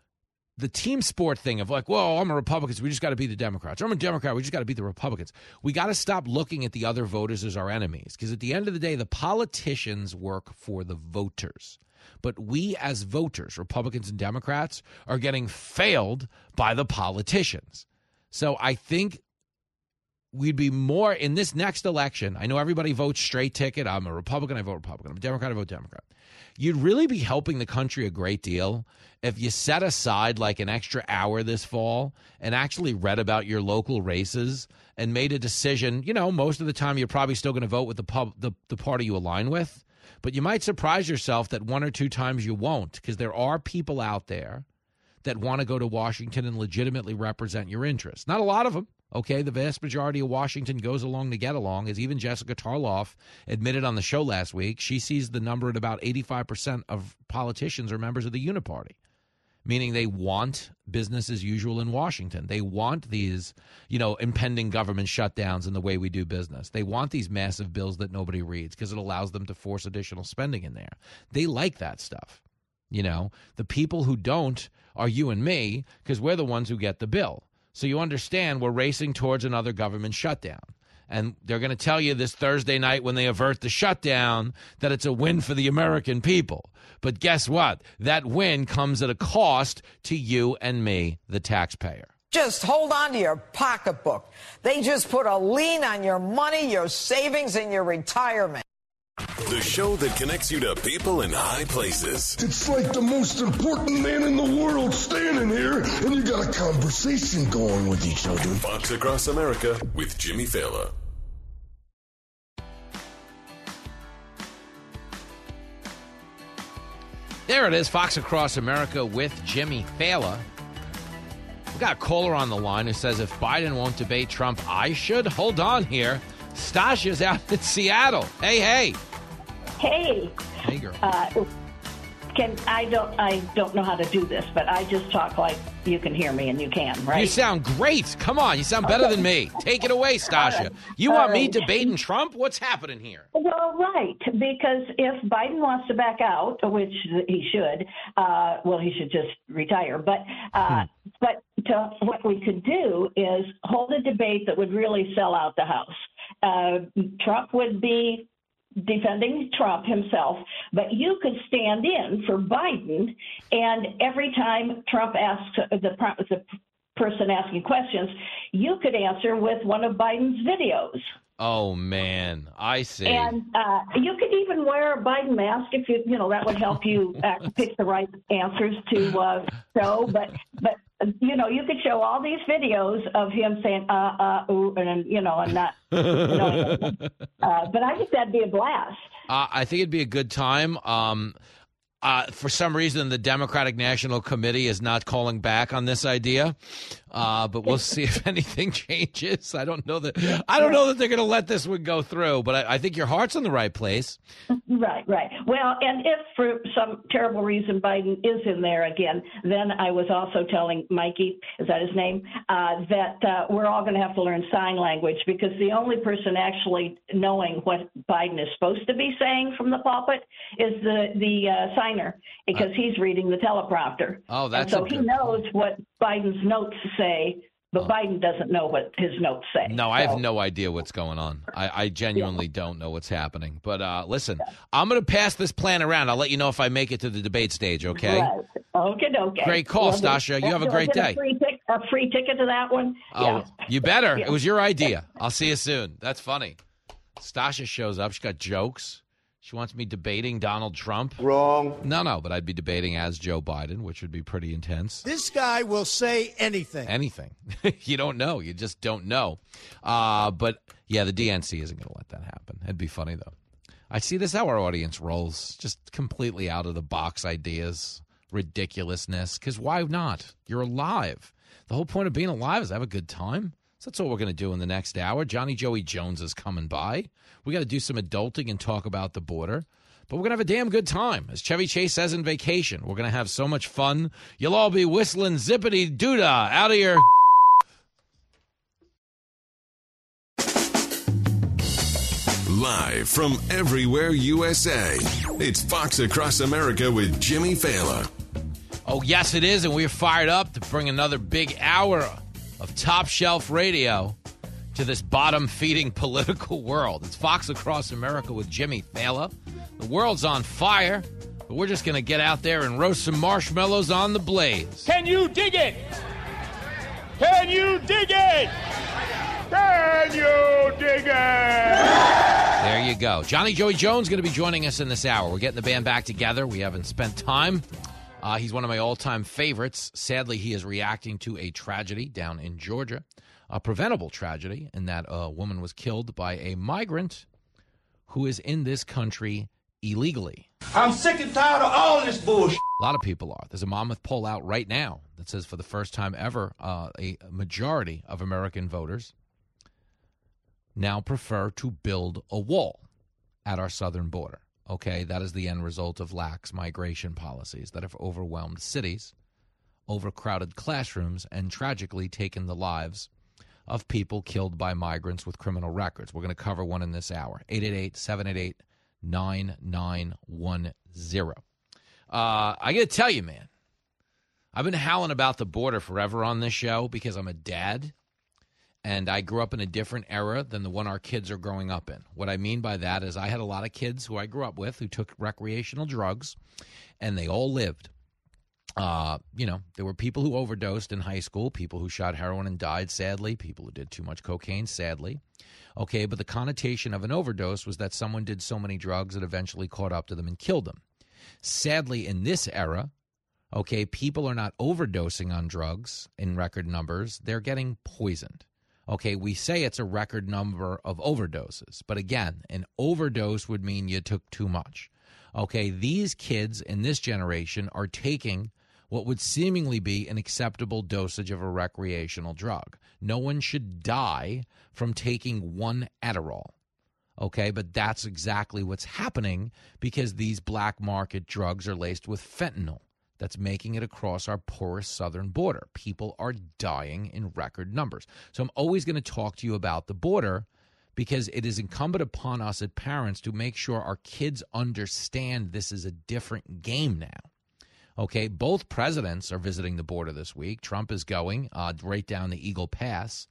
the team sport thing of like, well, I'm a Republican, so we just got to beat the Democrats. Or I'm a Democrat, we just got to beat the Republicans. We got to stop looking at the other voters as our enemies because at the end of the day, the politicians work for the voters. But we as voters, Republicans and Democrats, are getting failed by the politicians. So I think we'd be more in this next election. I know everybody votes straight ticket. I'm a Republican, I vote Republican. I'm a Democrat, I vote Democrat. You'd really be helping the country a great deal if you set aside like an extra hour this fall and actually read about your local races and made a decision. You know, most of the time you're probably still going to vote with the pub the, the party you align with, but you might surprise yourself that one or two times you won't because there are people out there that want to go to Washington and legitimately represent your interests. Not a lot of them. Okay, the vast majority of Washington goes along to get along, as even Jessica Tarloff admitted on the show last week. She sees the number at about 85% of politicians are members of the Uniparty meaning they want business as usual in Washington. They want these, you know, impending government shutdowns in the way we do business. They want these massive bills that nobody reads because it allows them to force additional spending in there. They like that stuff. You know, the people who don't are you and me because we're the ones who get the bill. So you understand we're racing towards another government shutdown. And they're going to tell you this Thursday night when they avert the shutdown that it's a win for the American people. But guess what? That win comes at a cost to you and me, the taxpayer.
Just hold on to your pocketbook. They just put a lien on your money, your savings, and your retirement.
The show that connects you to people in high places.
It's like the most important man in the world standing here, and you got a conversation going with each other.
Fox Across America with Jimmy Failla.
There it is, Fox Across America with Jimmy Failla. We got a caller on the line who says if Biden won't debate Trump, I should. Hold on here. Stasia's out in Seattle. Hey, hey.
Hey.
Hey, girl.
Uh, can I don't I don't know how to do this, but I just talk like you can hear me and you can, right?
You sound great. Come on, you sound better than me. Take it away,
right.
You
All
want me debating Trump? What's happening here?
Well, right, because if Biden wants to back out, which he should, uh, well, he should just retire. But uh, but to, what we could do is hold a debate that would really sell out the House. Uh, Trump would be defending Trump himself, but you could stand in for Biden, and every time Trump asks the the person asking questions, you could answer with one of Biden's videos.
Oh man, I see.
And uh, you could even wear a Biden mask if you, you know, that would help you uh, pick the right answers to uh, show. But, but you know, you could show all these videos of him saying uh, uh, ooh, and you know, and not. You know, uh, but I think that'd be a blast.
Uh, I think it'd be a good time. Um, uh, for some reason, the Democratic National Committee is not calling back on this idea, uh, but we'll see if anything changes. I don't know that. I don't know that they're going to let this one go through, but I, I think your heart's in the right place.
Right, right. Well, and if for some terrible reason Biden is in there again, then I was also telling Mikey, is that his name, uh, that uh, we're all going to have to learn sign language because the only person actually knowing what Biden is supposed to be saying from the pulpit is the the uh, because he's reading the teleprompter.
Oh, that's
and so he knows what Biden's notes say, but Biden doesn't know what his notes say.
No, I have no idea what's going on. I, I genuinely don't know what's happening. But uh, listen, I'm going to pass this plan around. I'll let you know if I make it to the debate stage. Okay.
Right. Okay, okay.
Great call, Stasha. You have a great day.
free a free ticket to that one?
Oh,
yeah.
you better.
Yeah.
It was your idea. I'll see you soon. That's funny. Stasha shows up. She's got jokes. She wants me debating Donald Trump.
Wrong.
No, no, but I'd be debating as Joe Biden, which would be pretty intense.
This guy will say anything.
Anything. you don't know. You just don't know. Uh, but yeah, the DNC isn't going to let that happen. It'd be funny, though. I see this how our audience rolls. Just completely out of the box ideas, ridiculousness. Because why not? You're alive. The whole point of being alive is have a good time. So that's what we're going to do in the next hour. Johnny Joey Jones is coming by. We got to do some adulting and talk about the border. But we're going to have a damn good time. As Chevy Chase says in vacation, we're going to have so much fun. You'll all be whistling zippity doodah out of your.
Live from everywhere USA, it's Fox Across America with Jimmy Failla.
Oh, yes, it is. And we're fired up to bring another big hour of top shelf radio to this bottom feeding political world. It's Fox Across America with Jimmy Failla. The world's on fire, but we're just going to get out there and roast some marshmallows on the blaze.
Can you dig it? Can you dig it? Can you dig it?
There you go. Johnny Joey Jones going to be joining us in this hour. We're getting the band back together. We haven't spent time. Uh, he's one of my all time favorites. Sadly, he is reacting to a tragedy down in Georgia, a preventable tragedy, in that a woman was killed by a migrant who is in this country illegally.
I'm sick and tired of all this bullshit.
A lot of people are. There's a Monmouth poll out right now that says for the first time ever, uh, a majority of American voters now prefer to build a wall at our southern border. Okay, that is the end result of lax migration policies that have overwhelmed cities, overcrowded classrooms, and tragically taken the lives of people killed by migrants with criminal records. We're going to cover one in this hour 888 788 9910. Uh, I got to tell you, man, I've been howling about the border forever on this show because I'm a dad and I grew up in a different era than the one our kids are growing up in. What I mean by that is I had a lot of kids who I grew up with who took recreational drugs and they all lived. Uh, you know, there were people who overdosed in high school, people who shot heroin and died, sadly, people who did too much cocaine, sadly. Okay, but the connotation of an overdose was that someone did so many drugs that eventually caught up to them and killed them. Sadly, in this era, okay, people are not overdosing on drugs in record numbers, they're getting poisoned. Okay, we say it's a record number of overdoses, but again, an overdose would mean you took too much. Okay, these kids in this generation are taking what would seemingly be an acceptable dosage of a recreational drug. No one should die from taking one Adderall. Okay, but that's exactly what's happening because these black market drugs are laced with fentanyl that's making it across our porous southern border. People are dying in record numbers. So I'm always going to talk to you about the border because it is incumbent upon us as parents to make sure our kids understand this is a different game now. Okay, both presidents are visiting the border this week. Trump is going uh, right down the Eagle Pass.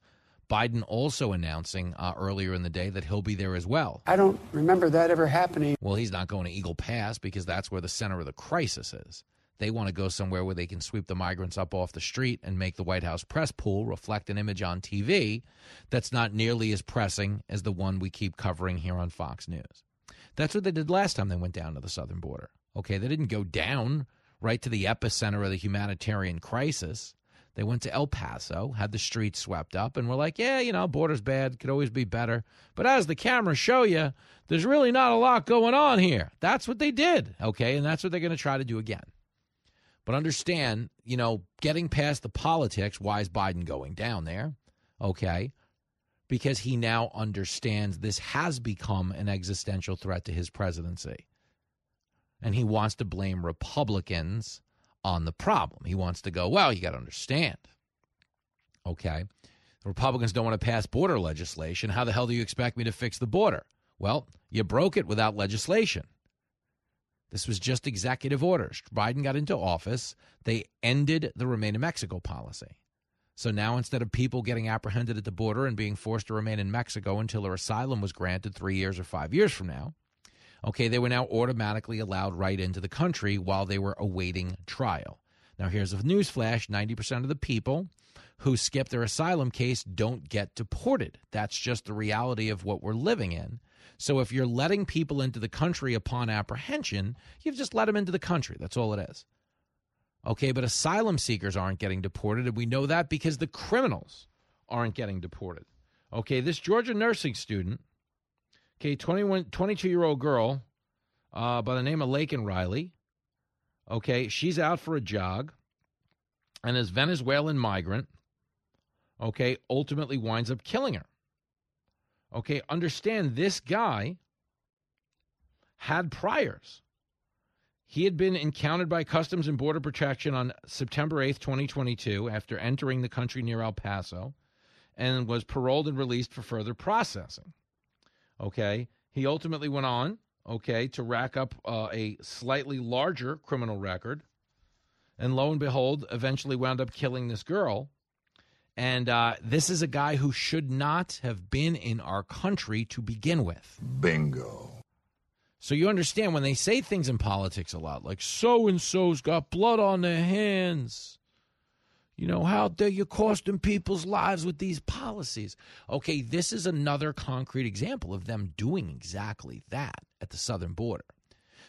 Biden also announcing uh, earlier in the day that he'll be there as well.
I don't remember that ever happening.
Well, he's not going to Eagle Pass because that's where the center of the crisis is. They want to go somewhere where they can sweep the migrants up off the street and make the White House press pool reflect an image on TV that's not nearly as pressing as the one we keep covering here on Fox News. That's what they did last time they went down to the southern border. Okay, they didn't go down right to the epicenter of the humanitarian crisis. They went to El Paso, had the streets swept up, and were like, yeah, you know, border's bad, could always be better. But as the cameras show you, there's really not a lot going on here. That's what they did, okay? And that's what they're going to try to do again. But understand, you know, getting past the politics, why is Biden going down there? Okay. Because he now understands this has become an existential threat to his presidency. And he wants to blame Republicans on the problem. He wants to go, well, you got to understand. Okay. The Republicans don't want to pass border legislation. How the hell do you expect me to fix the border? Well, you broke it without legislation. This was just executive orders. Biden got into office. They ended the remain in Mexico policy. So now instead of people getting apprehended at the border and being forced to remain in Mexico until their asylum was granted three years or five years from now, okay, they were now automatically allowed right into the country while they were awaiting trial. Now, here's a news flash 90% of the people who skip their asylum case don't get deported. That's just the reality of what we're living in. So if you're letting people into the country upon apprehension, you've just let them into the country. That's all it is. Okay, but asylum seekers aren't getting deported, and we know that because the criminals aren't getting deported. Okay, this Georgia nursing student, okay, 21, 22 year old girl uh, by the name of Laken Riley, okay, she's out for a jog, and this Venezuelan migrant, okay, ultimately winds up killing her. Okay, understand this guy had priors. He had been encountered by Customs and Border Protection on September 8th, 2022, after entering the country near El Paso, and was paroled and released for further processing. Okay, he ultimately went on, okay, to rack up uh, a slightly larger criminal record, and lo and behold, eventually wound up killing this girl and uh, this is a guy who should not have been in our country to begin with.
Bingo.
So you understand when they say things in politics a lot, like so and so's got blood on their hands. You know, how dare you costing people's lives with these policies? Okay, this is another concrete example of them doing exactly that at the southern border.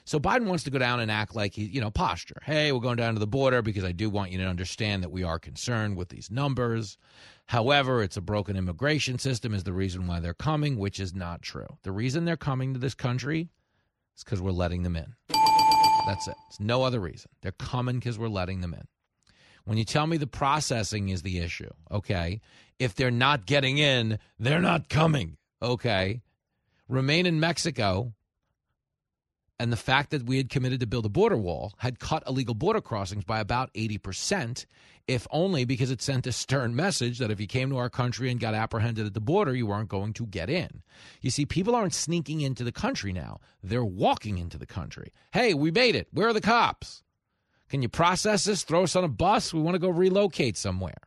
So Biden wants to go down and act like he, you know, posture. Hey, we're going down to the border because I do want you to understand that we are concerned with these numbers. However, it's a broken immigration system is the reason why they're coming, which is not true. The reason they're coming to this country is because we're letting them in. That's it. It's no other reason. They're coming because we're letting them in. When you tell me the processing is the issue, okay, if they're not getting in, they're not coming, okay? Remain in Mexico and the fact that we had committed to build a border wall had cut illegal border crossings by about 80%, if only because it sent a stern message that if you came to our country and got apprehended at the border, you weren't going to get in. You see, people aren't sneaking into the country now, they're walking into the country. Hey, we made it. Where are the cops? Can you process this? Throw us on a bus? We want to go relocate somewhere.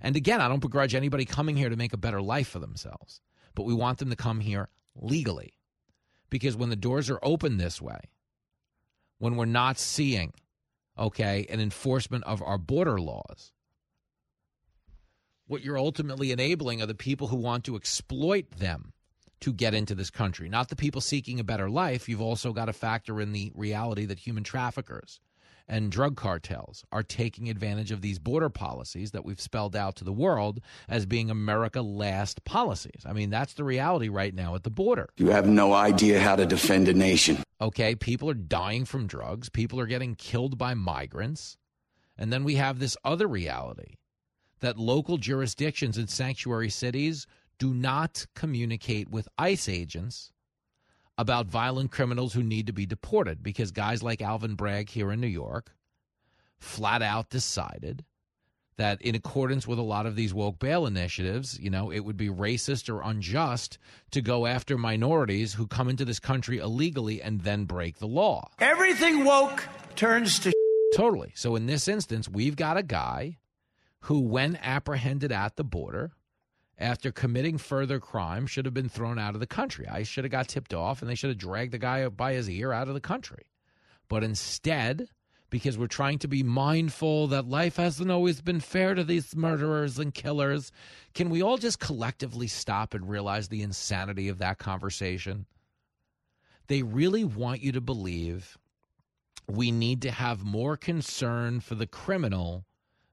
And again, I don't begrudge anybody coming here to make a better life for themselves, but we want them to come here legally because when the doors are open this way, when we're not seeing, okay, an enforcement of our border laws, what you're ultimately enabling are the people who want to exploit them to get into this country, not the people seeking a better life. You've also got to factor in the reality that human traffickers and drug cartels are taking advantage of these border policies that we've spelled out to the world as being America last policies. I mean, that's the reality right now at the border.
You have no idea how to defend a nation.
Okay, people are dying from drugs, people are getting killed by migrants. And then we have this other reality that local jurisdictions and sanctuary cities do not communicate with ICE agents about violent criminals who need to be deported because guys like Alvin Bragg here in New York flat out decided that in accordance with a lot of these woke bail initiatives, you know, it would be racist or unjust to go after minorities who come into this country illegally and then break the law.
Everything woke turns to
totally. So in this instance, we've got a guy who when apprehended at the border after committing further crime should have been thrown out of the country. I should have got tipped off and they should have dragged the guy by his ear out of the country. But instead, because we're trying to be mindful that life hasn't always been fair to these murderers and killers, can we all just collectively stop and realize the insanity of that conversation? They really want you to believe we need to have more concern for the criminal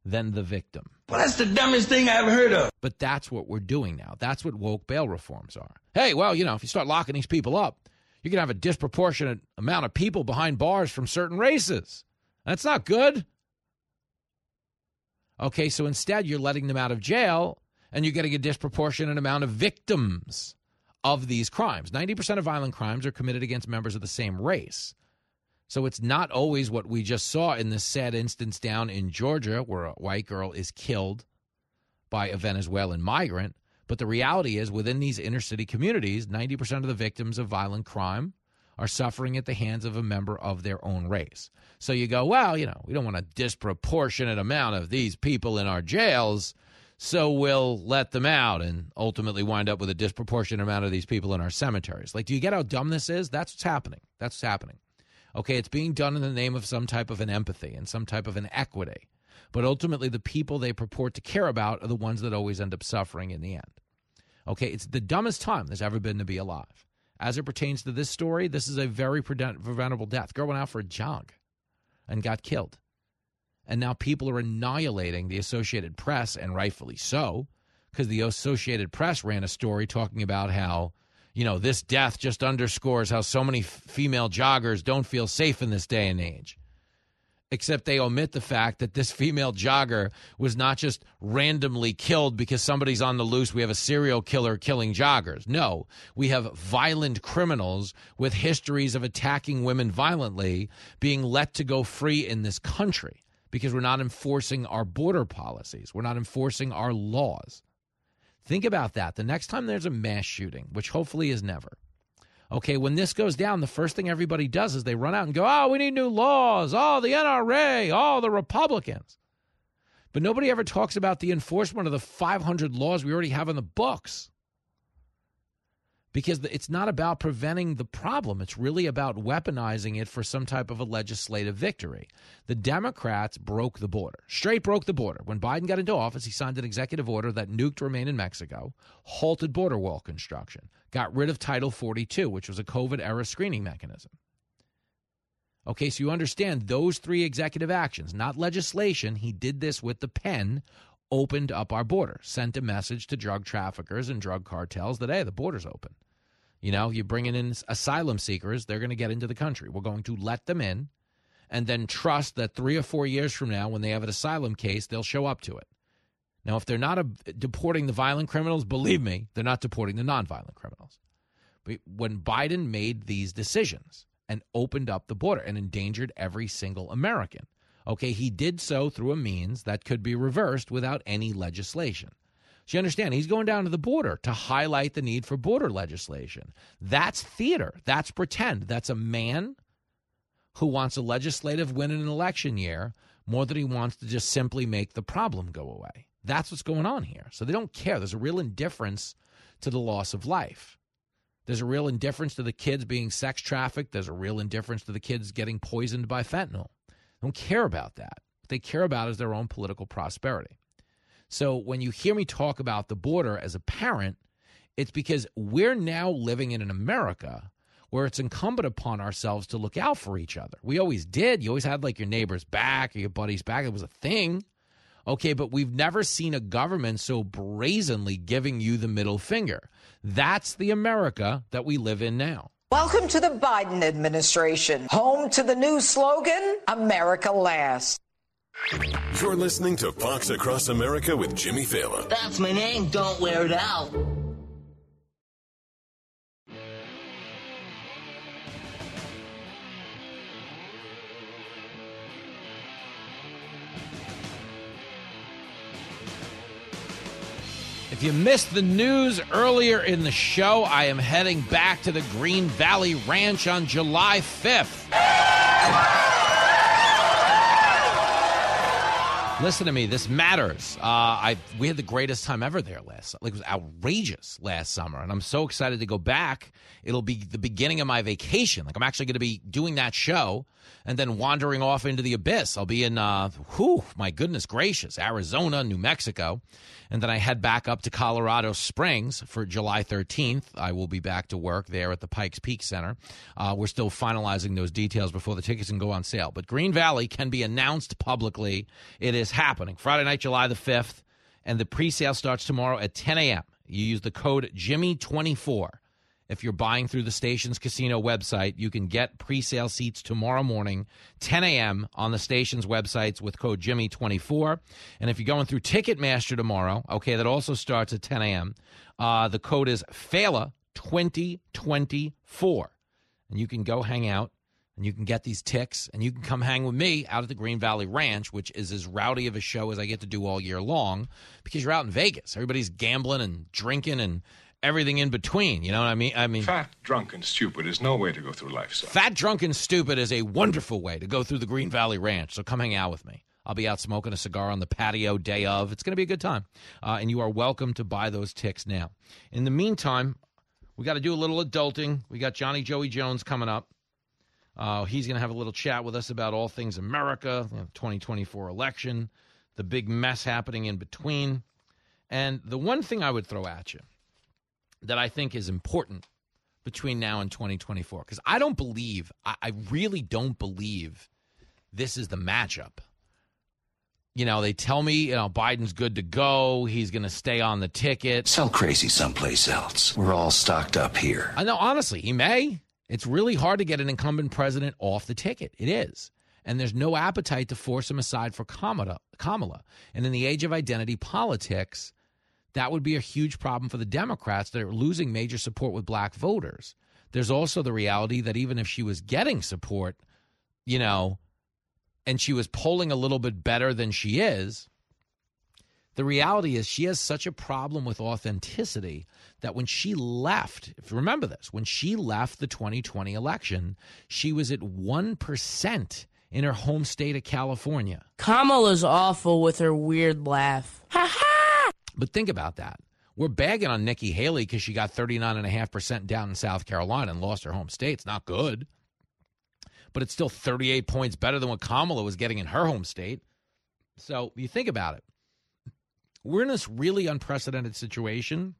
than the victim.
Well, that's the dumbest thing I ever heard of.
But that's what we're doing now. That's what woke bail reforms are. Hey, well, you know, if you start locking these people up, you're going to have a disproportionate amount of people behind bars from certain races. That's not good. Okay, so instead, you're letting them out of jail and you're getting a disproportionate amount of victims of these crimes. 90% of violent crimes are committed against members of the same race. So it's not always what we just saw in this sad instance down in Georgia where a white girl is killed by a Venezuelan migrant. But the reality is, within these inner city communities, 90% of the victims of violent crime are suffering at the hands of a member of their own race. So you go, well, you know, we don't want a disproportionate amount of these people in our jails, so we'll let them out and ultimately wind up with a disproportionate amount of these people in our cemeteries. Like, do you get how dumb this is? That's what's happening. That's what's happening. Okay, it's being done in the name of some type of an empathy and some type of an equity. But ultimately, the people they purport to care about are the ones that always end up suffering in the end. Okay, it's the dumbest time there's ever been to be alive. As it pertains to this story, this is a very preventable death. Girl went out for a jog and got killed. And now people are annihilating the Associated Press, and rightfully so, because the Associated Press ran a story talking about how, you know, this death just underscores how so many female joggers don't feel safe in this day and age except they omit the fact that this female jogger was not just randomly killed because somebody's on the loose. We have a serial killer killing joggers. No, we have violent criminals with histories of attacking women violently being let to go free in this country because we're not enforcing our border policies, we're not enforcing our laws. Think about that. The next time there's a mass shooting, which hopefully is never, Okay, when this goes down, the first thing everybody does is they run out and go, oh, we need new laws. Oh, the NRA. Oh, the Republicans. But nobody ever talks about the enforcement of the 500 laws we already have in the books because it's not about preventing the problem. It's really about weaponizing it for some type of a legislative victory. The Democrats broke the border, straight broke the border. When Biden got into office, he signed an executive order that nuked remain in Mexico, halted border wall construction, got rid of Title 42, which was a COVID era screening mechanism. Okay, so you understand those three executive actions, not legislation. He did this with the pen, opened up our border, sent a message to drug traffickers and drug cartels that, hey, the border's open. You know, you're bringing in asylum seekers, they're going to get into the country. We're going to let them in and then trust that three or four years from now, when they have an asylum case, they'll show up to it. Now, if they're not a, deporting the violent criminals, believe me, they're not deporting the nonviolent criminals. But when Biden made these decisions and opened up the border and endangered every single American, okay, he did so through a means that could be reversed without any legislation. So you understand, he's going down to the border to highlight the need for border legislation. That's theater. That's pretend. That's a man who wants a legislative win in an election year more than he wants to just simply make the problem go away. That's what's going on here. So they don't care. There's a real indifference to the loss of life. There's a real indifference to the kids being sex trafficked. There's a real indifference to the kids getting poisoned by fentanyl. Don't care about that. What they care about is their own political prosperity. So when you hear me talk about the border as a parent, it's because we're now living in an America where it's incumbent upon ourselves to look out for each other. We always did. You always had like your neighbor's back or your buddy's back. It was a thing. Okay, but we've never seen a government so brazenly giving you the middle finger. That's the America that we live in now.
Welcome to the Biden administration, home to the new slogan America Last.
You're listening to Fox Across America with Jimmy Failla.
That's my name. Don't wear it out.
If you missed the news earlier in the show, I am heading back to the Green Valley Ranch on July 5th. Listen to me. This matters. Uh, I we had the greatest time ever there last. Like it was outrageous last summer, and I'm so excited to go back. It'll be the beginning of my vacation. Like I'm actually going to be doing that show and then wandering off into the abyss. I'll be in, uh, whew, my goodness gracious, Arizona, New Mexico, and then I head back up to Colorado Springs for July 13th. I will be back to work there at the Pikes Peak Center. Uh, we're still finalizing those details before the tickets can go on sale. But Green Valley can be announced publicly. It is happening Friday night, July the 5th, and the pre sale starts tomorrow at 10 a.m. You use the code Jimmy24 if you're buying through the station's casino website, you can get pre sale seats tomorrow morning, 10 a.m., on the station's websites with code Jimmy24. And if you're going through Ticketmaster tomorrow, okay, that also starts at 10 a.m., uh, the code is FAILA2024. And you can go hang out and you can get these ticks and you can come hang with me out at the Green Valley Ranch, which is as rowdy of a show as I get to do all year long because you're out in Vegas. Everybody's gambling and drinking and everything in between. You know what I mean? I mean,
fat, drunk, and stupid is no way to go through life. Son.
Fat, drunk, and stupid is a wonderful way to go through the Green Valley Ranch. So come hang out with me. I'll be out smoking a cigar on the patio day of. It's going to be a good time, uh, and you are welcome to buy those ticks now. In the meantime, we got to do a little adulting. We got Johnny Joey Jones coming up. Uh, he's going to have a little chat with us about all things America, you know, 2024 election, the big mess happening in between. And the one thing I would throw at you that I think is important between now and 2024, because I don't believe, I, I really don't believe this is the matchup. You know, they tell me, you know, Biden's good to go. He's going to stay on the ticket.
Sell crazy someplace else. We're all stocked up here.
I know, honestly, he may. It's really hard to get an incumbent president off the ticket. It is. And there's no appetite to force him aside for Kamala. And in the age of identity politics, that would be a huge problem for the Democrats that are losing major support with black voters. There's also the reality that even if she was getting support, you know, and she was polling a little bit better than she is, the reality is she has such a problem with authenticity that when she left, if you remember this, when she left the 2020 election, she was at 1% in her home state of California.
Kamala's awful with her weird laugh. Ha ha!
But think about that. We're bagging on Nikki Haley because she got 39.5% down in South Carolina and lost her home state. It's not good. But it's still 38 points better than what Kamala was getting in her home state. So you think about it. We're in this really unprecedented situation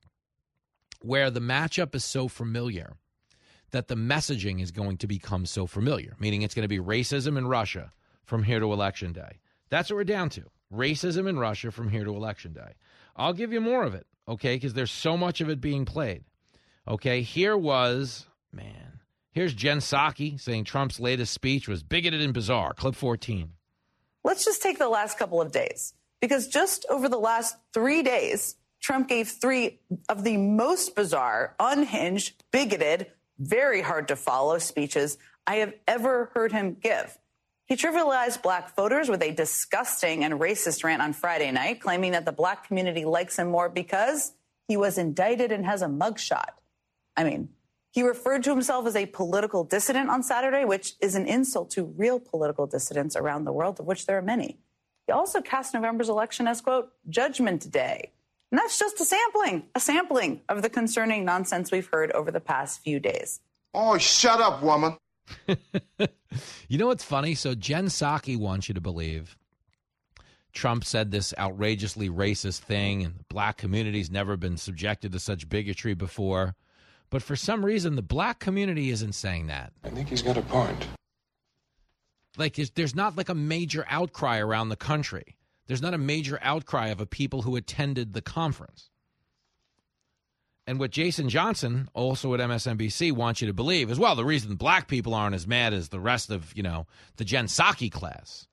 where the matchup is so familiar that the messaging is going to become so familiar, meaning it's going to be racism in Russia from here to election day. That's what we're down to racism in Russia from here to election day. I'll give you more of it, okay, because there's so much of it being played. Okay, here was, man, here's Jen Psaki saying Trump's latest speech was bigoted and bizarre. Clip 14.
Let's just take the last couple of days, because just over the last three days, Trump gave three of the most bizarre, unhinged, bigoted, very hard to follow speeches I have ever heard him give. He trivialized black voters with a disgusting and racist rant on Friday night, claiming that the black community likes him more because he was indicted and has a mugshot. I mean, he referred to himself as a political dissident on Saturday, which is an insult to real political dissidents around the world, of which there are many. He also cast November's election as, quote, Judgment Day. And that's just a sampling, a sampling of the concerning nonsense we've heard over the past few days.
Oh, shut up, woman.
you know what's funny? So Jen Psaki wants you to believe Trump said this outrageously racist thing, and the black community's never been subjected to such bigotry before. But for some reason, the black community isn't saying that.
I think he's got a point.
Like, there's not like a major outcry around the country. There's not a major outcry of a people who attended the conference. And what Jason Johnson, also at MSNBC, wants you to believe is well, the reason black people aren't as mad as the rest of, you know, the Jen class.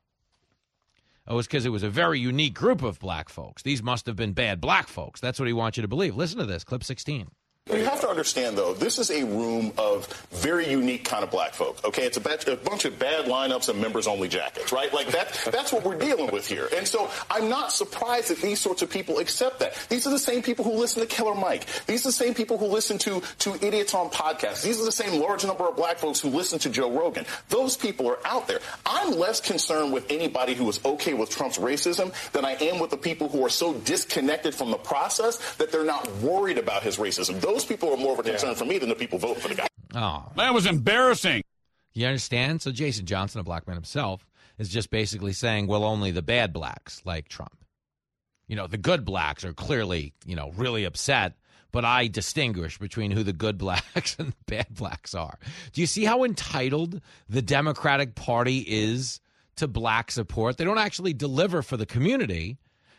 Oh, it's because it was a very unique group of black folks. These must have been bad black folks. That's what he wants you to believe. Listen to this, clip 16.
You have to understand, though, this is a room of very unique kind of black folk. Okay, it's a, batch, a bunch of bad lineups and members-only jackets, right? Like that. That's what we're dealing with here. And so I'm not surprised that these sorts of people accept that. These are the same people who listen to Killer Mike. These are the same people who listen to to idiots on podcasts. These are the same large number of black folks who listen to Joe Rogan. Those people are out there. I'm less concerned with anybody who is okay with Trump's racism than I am with the people who are so disconnected from the process that they're not worried about his racism. Those people are more of a concern yeah. for me than the people voting for the guy.
Oh,
that was embarrassing.
You understand? So Jason Johnson, a black man himself, is just basically saying, well, only the bad blacks like Trump. You know, the good blacks are clearly, you know, really upset, but I distinguish between who the good blacks and the bad blacks are. Do you see how entitled the Democratic Party is to black support? They don't actually deliver for the community.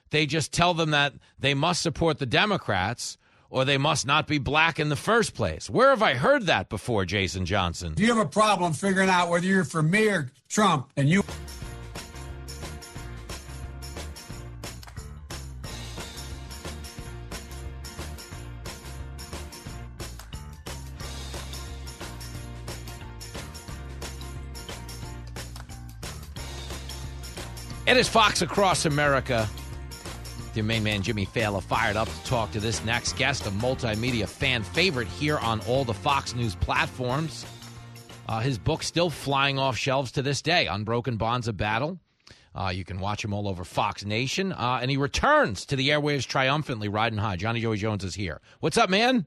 They just tell them that they must support the Democrats or they must not be black in the first place. Where have I heard that before, Jason Johnson?
Do you have a problem figuring out whether you're for me or Trump and you.
It is Fox Across America. Your main man Jimmy Failla fired up to talk to this next guest, a multimedia fan favorite here on all the Fox News platforms. Uh, his book still flying off shelves to this day, Unbroken Bonds of Battle. Uh, you can watch him all over Fox Nation. Uh, and he returns to the airwaves triumphantly riding high. Johnny Joey Jones is here. What's up, man?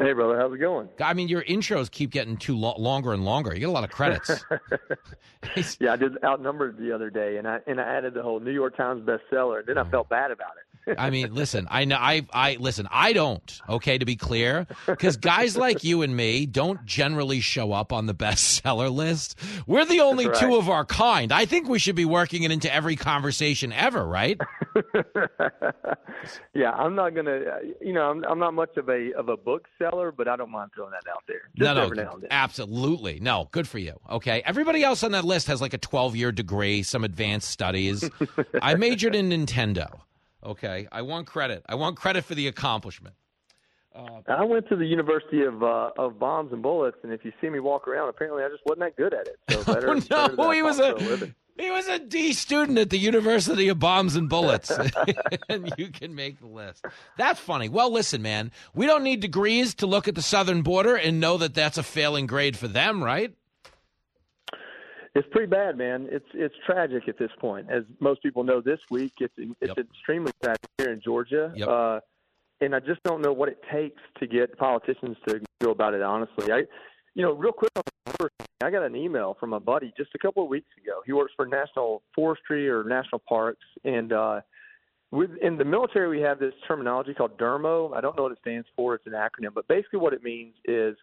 Hey, brother, how's it going?
I mean, your intros keep getting too lo- longer and longer. You get a lot of credits.
yeah, I did outnumbered the other day, and I and I added the whole New York Times bestseller, and then I mm. felt bad about it.
I mean, listen, I know, I, I listen, I don't. Okay, to be clear, because guys like you and me don't generally show up on the bestseller list. We're the only
right.
two of our kind. I think we should be working it into every conversation ever, right?
yeah, I'm not gonna. Uh, you know, I'm, I'm not much of a of a book seller, but I don't mind throwing that out there. Just
no, no,
now and then.
absolutely, no. Good for you. Okay, everybody else on that list has like a 12 year degree, some advanced studies. I majored in Nintendo. Okay, I want credit. I want credit for the accomplishment.
Uh, I went to the University of uh, of Bombs and Bullets, and if you see me walk around, apparently I just wasn't that good at it. So better.
oh, no,
better
he was a he was a D student at the University of Bombs and Bullets, and you can make the list. That's funny. Well, listen, man, we don't need degrees to look at the southern border and know that that's a failing grade for them, right?
It's pretty bad, man. It's it's tragic at this point. As most people know, this week it's it's
Yep.
extremely tragic here in Georgia.
Yep.
Uh, and I just don't know what it takes to get politicians to go about it. Honestly, I, you know, real quick on the first, I got an email from a buddy just a couple of weeks ago. He works for National Forestry or National Parks, and uh, with in the military we have this terminology called DERMO. I don't know what it stands for. It's an acronym, but basically what it means is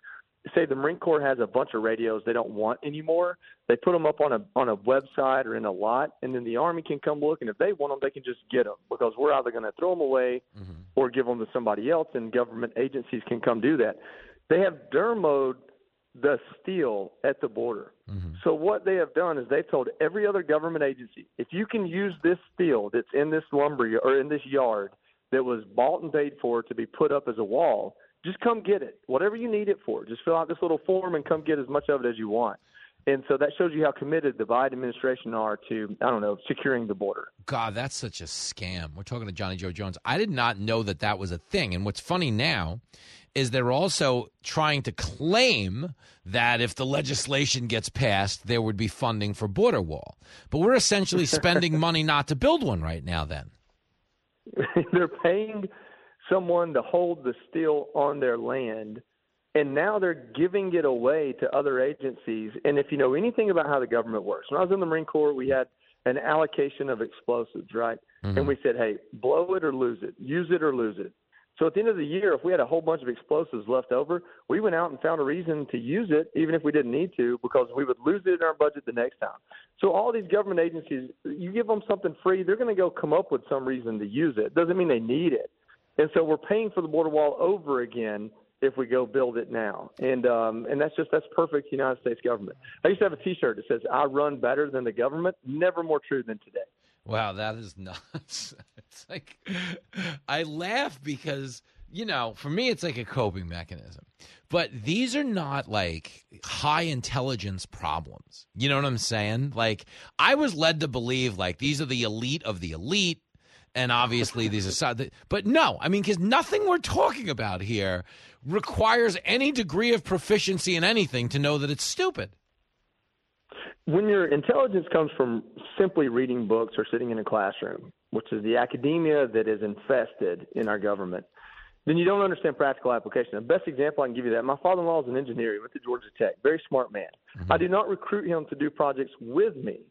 say the Marine Corps has a bunch of radios they don't want anymore. They put them up on a on a website or in a lot, and then the Army can come look, and if they want them, they can just get them because we're either going to throw them away mm-hmm. or give them to somebody else, and government agencies can come do that. They have dermoed the steel at the border. Mm-hmm. So what they have done is they've told every other government agency, if you can use this steel that's in this lumber or in this yard that was bought and paid for to be put up as a wall, just come get it. Whatever you need it for, just fill out this little form and come get as much of it as you want. And so that shows you how committed the Biden administration are to, I don't know, securing the border.
God, that's such a scam. We're talking to Johnny Joe Jones. I did not know that that was a thing. And what's funny now is they're also trying to claim that if the legislation gets passed, there would be funding for border wall. But we're essentially spending money not to build one right now. Then
they're paying someone to hold the steel on their land and now they're giving it away to other agencies. And if you know anything about how the government works when i was in the marine corps we had an allocation of explosives right? And mm-hmm. we said hey blow it or lose it use it or lose it. So at the end of the year if we had a whole bunch of explosives left over we went out and found a reason to use it even if we didn't need to because we would lose it in our budget the next time. So all these government agencies you give them something free they're going to go come up with some reason to use it. Doesn't mean they need it and so we're paying for the border wall over again if we go build it now. And um, and that's just that's perfect United States government. I used to have a T-shirt that says "I run better than the government." Never more true than today.
Wow, that is nuts. It's like I laugh because, you know, for me it's like a coping mechanism. But these are not like high intelligence problems. You know what I'm saying? Like I was led to believe like these are the elite of the elite and obviously these are side but no, I mean cuz nothing we're talking about here requires any degree of proficiency in anything to know that it's stupid.
When your intelligence comes from simply reading books or sitting in a classroom, which is the academia that is infested in our government, then you don't understand practical application. The best example I can give you that my father-in-law is an engineer. He went to Georgia Tech, very smart man. Mm-hmm. I do not recruit him to do projects with me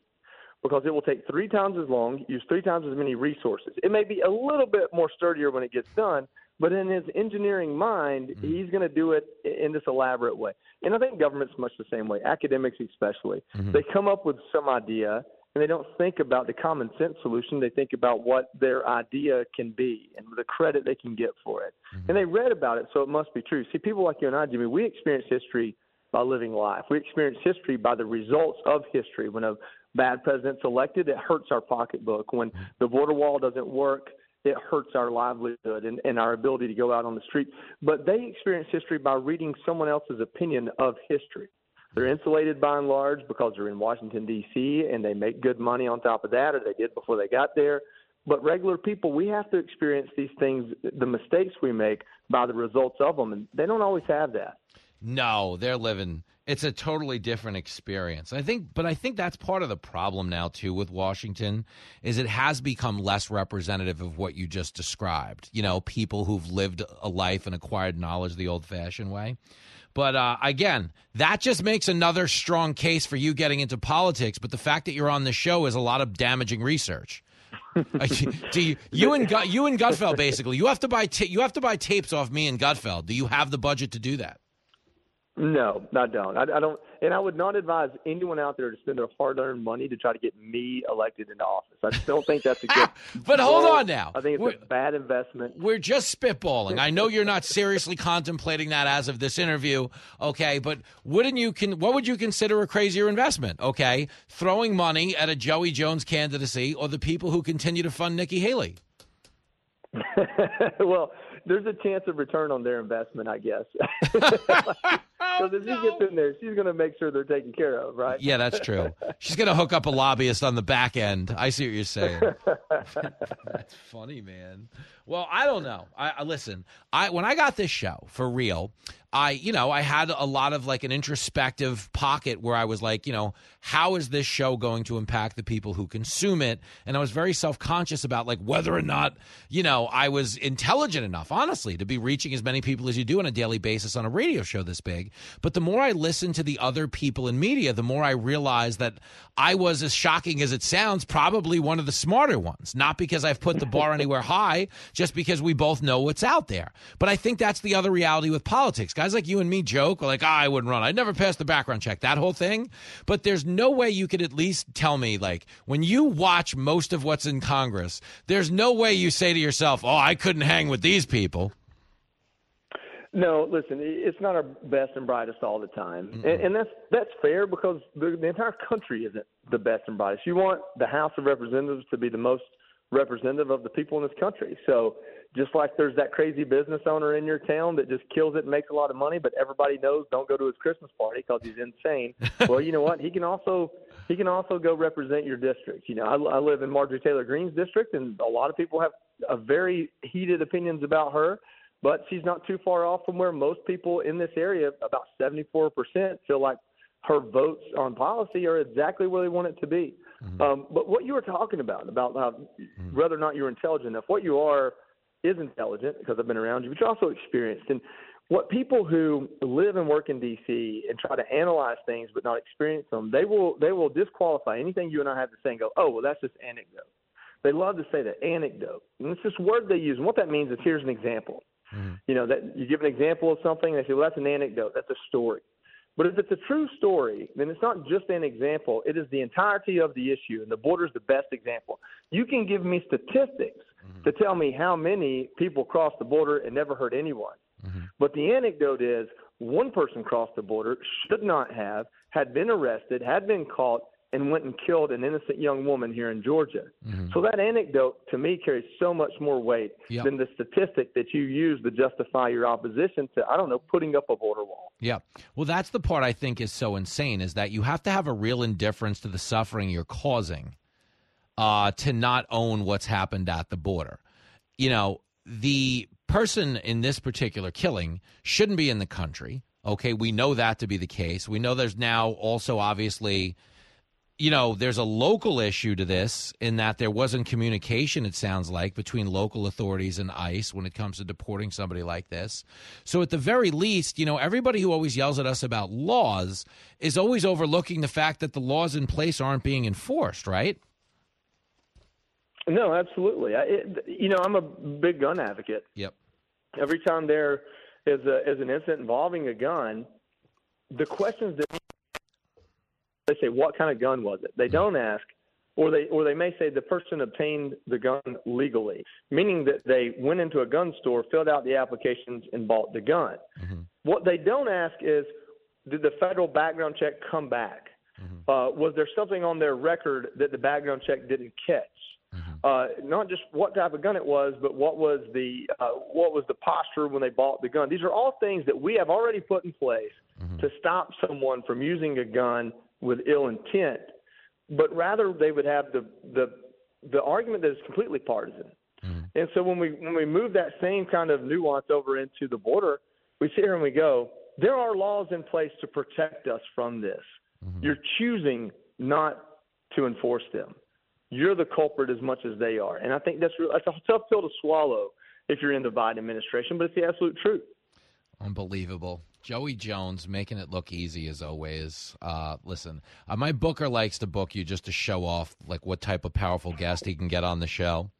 because it will take three times as long, use three times as many resources. It may be a little bit more sturdier when it gets done, but in his engineering mind, mm-hmm. he's going to do it in this elaborate way. And I think government's much the same way, academics especially. Mm-hmm. They come up with some idea and they don't think about the common sense solution. They think about what their idea can be and the credit they can get for it. Mm-hmm. And they read about it, so it must be true. See, people like you and I, Jimmy, we experience history by living life. We experience history by the results of history. When a bad president's elected, it hurts our pocketbook. When the border wall doesn't work, it hurts our livelihood and, and our ability to go out on the street. But they experience history by reading someone else's opinion of history. They're insulated by and large because they're in Washington, D.C., and they make good money on top of that, or they did before they got there. But regular people, we have to experience these things, the mistakes we make, by the results of them, and they don't always have that.
No, they're living. It's a totally different experience. I think, but I think that's part of the problem now too with Washington is it has become less representative of what you just described. You know, people who've lived a life and acquired knowledge the old-fashioned way. But uh, again, that just makes another strong case for you getting into politics. But the fact that you're on the show is a lot of damaging research. Do you, you and you and Gutfeld basically you have to buy ta- you have to buy tapes off me and Gutfeld. Do you have the budget to do that?
No, I don't. I, I don't, and I would not advise anyone out there to spend their hard-earned money to try to get me elected into office. I just don't think that's a ah, good.
but hold on now.
I think it's
We're-
a bad investment.
We're just spitballing. I know you're not seriously contemplating that as of this interview, okay? But wouldn't you can what would you consider a crazier investment? Okay, throwing money at a Joey Jones candidacy or the people who continue to fund Nikki Haley?
well, there's a chance of return on their investment, I guess. Because if she gets in there, she's going to make sure they're taken care of, right?
Yeah, that's true. She's gonna hook up a lobbyist on the back end. I see what you're saying. That's funny, man. Well, I don't know. I, I listen. I when I got this show for real, I you know I had a lot of like an introspective pocket where I was like, you know, how is this show going to impact the people who consume it? And I was very self conscious about like whether or not you know I was intelligent enough, honestly, to be reaching as many people as you do on a daily basis on a radio show this big. But the more I listened to the other people in media, the more I realized that I was as shocking as it sounds, probably one of the smarter ones. Not because I've put the bar anywhere high, just because we both know what's out there. But I think that's the other reality with politics. Guys like you and me joke, like, ah, I wouldn't run. I'd never pass the background check, that whole thing. But there's no way you could at least tell me, like, when you watch most of what's in Congress, there's no way you say to yourself, oh, I couldn't hang with these people.
No, listen, it's not our best and brightest all the time, and, and that's that's fair because the, the entire country isn't the best and brightest. You want the House of Representatives to be the most representative of the people in this country. So just like there's that crazy business owner in your town that just kills it and makes a lot of money, but everybody knows don't go to his Christmas party because he's insane. well, you know what? He can also he can also go represent your district. You know, I, I live in Marjorie Taylor Greene's district, and a lot of people have a very heated opinions about her but she's not too far off from where most people in this area, about 74%, feel like her votes on policy are exactly where they want it to be. Um, but what you were talking about, about how whether or not you're intelligent enough, what you are is intelligent because I've been around you, but you're also experienced. And what people who live and work in D.C. and try to analyze things but not experience them, they will they will disqualify anything you and I have to say and go, oh, well, that's just anecdote. They love to say that anecdote, and it's this word they use. And what that means is here's an example. Mm-hmm. You know, that you give an example of something, and they say, well, that's an anecdote, that's a story. But if it's a true story, then it's not just an example, it is the entirety of the issue, and the border is the best example. You can give me statistics mm-hmm. to tell me how many people crossed the border and never hurt anyone. Mm-hmm. But the anecdote is one person crossed the border, should not have, had been arrested, had been caught, and went and killed an innocent young woman here in Georgia. So that anecdote to me carries so much more weight
Yep.
than the statistic that you use to justify your opposition to, I don't know, putting up a border wall.
Yeah. Well, that's the part I think is so insane is that you have to have a real indifference to the suffering you're causing uh, to not own what's happened at the border. You know, the person in this particular killing shouldn't be in the country. Okay. We know that to be the case. We know there's now also obviously you know, there's a local issue to this in that there wasn't communication, it sounds like, between local authorities and ICE when it comes to deporting somebody like this. So, at the very least, you know, everybody who always yells at us about laws is always overlooking the fact that the laws in place aren't being enforced, right?
No, absolutely. I, it, you know, I'm a big gun advocate.
Yep.
Every time there is, a, is an incident involving a gun, the questions that they say, "What kind of gun was it?" They don't ask, or they or they may say the person obtained the gun legally, meaning that they went into a gun store, filled out the applications, and bought the gun. What they don't ask is, did the federal background check come back? Uh, was there something on their record that the background check didn't catch? Uh, not just what type of gun it was, but what was the uh, what was the posture when they bought the gun. These are all things that we have already put in place to stop someone from using a gun with ill intent, but rather they would have the the the argument that is completely partisan. And so when we when we move that same kind of nuance over into the border, we sit here and we go, there are laws in place to protect us from this.
Mm-hmm.
You're choosing not to enforce them. You're the culprit as much as they are, and I think that's real, that's a tough pill to swallow if you're in the Biden administration, but it's the absolute truth.
Unbelievable. Joey Jones making it look easy as always. Uh, listen, uh, my booker likes to book you just to show off like what type of powerful guest he can get on the show.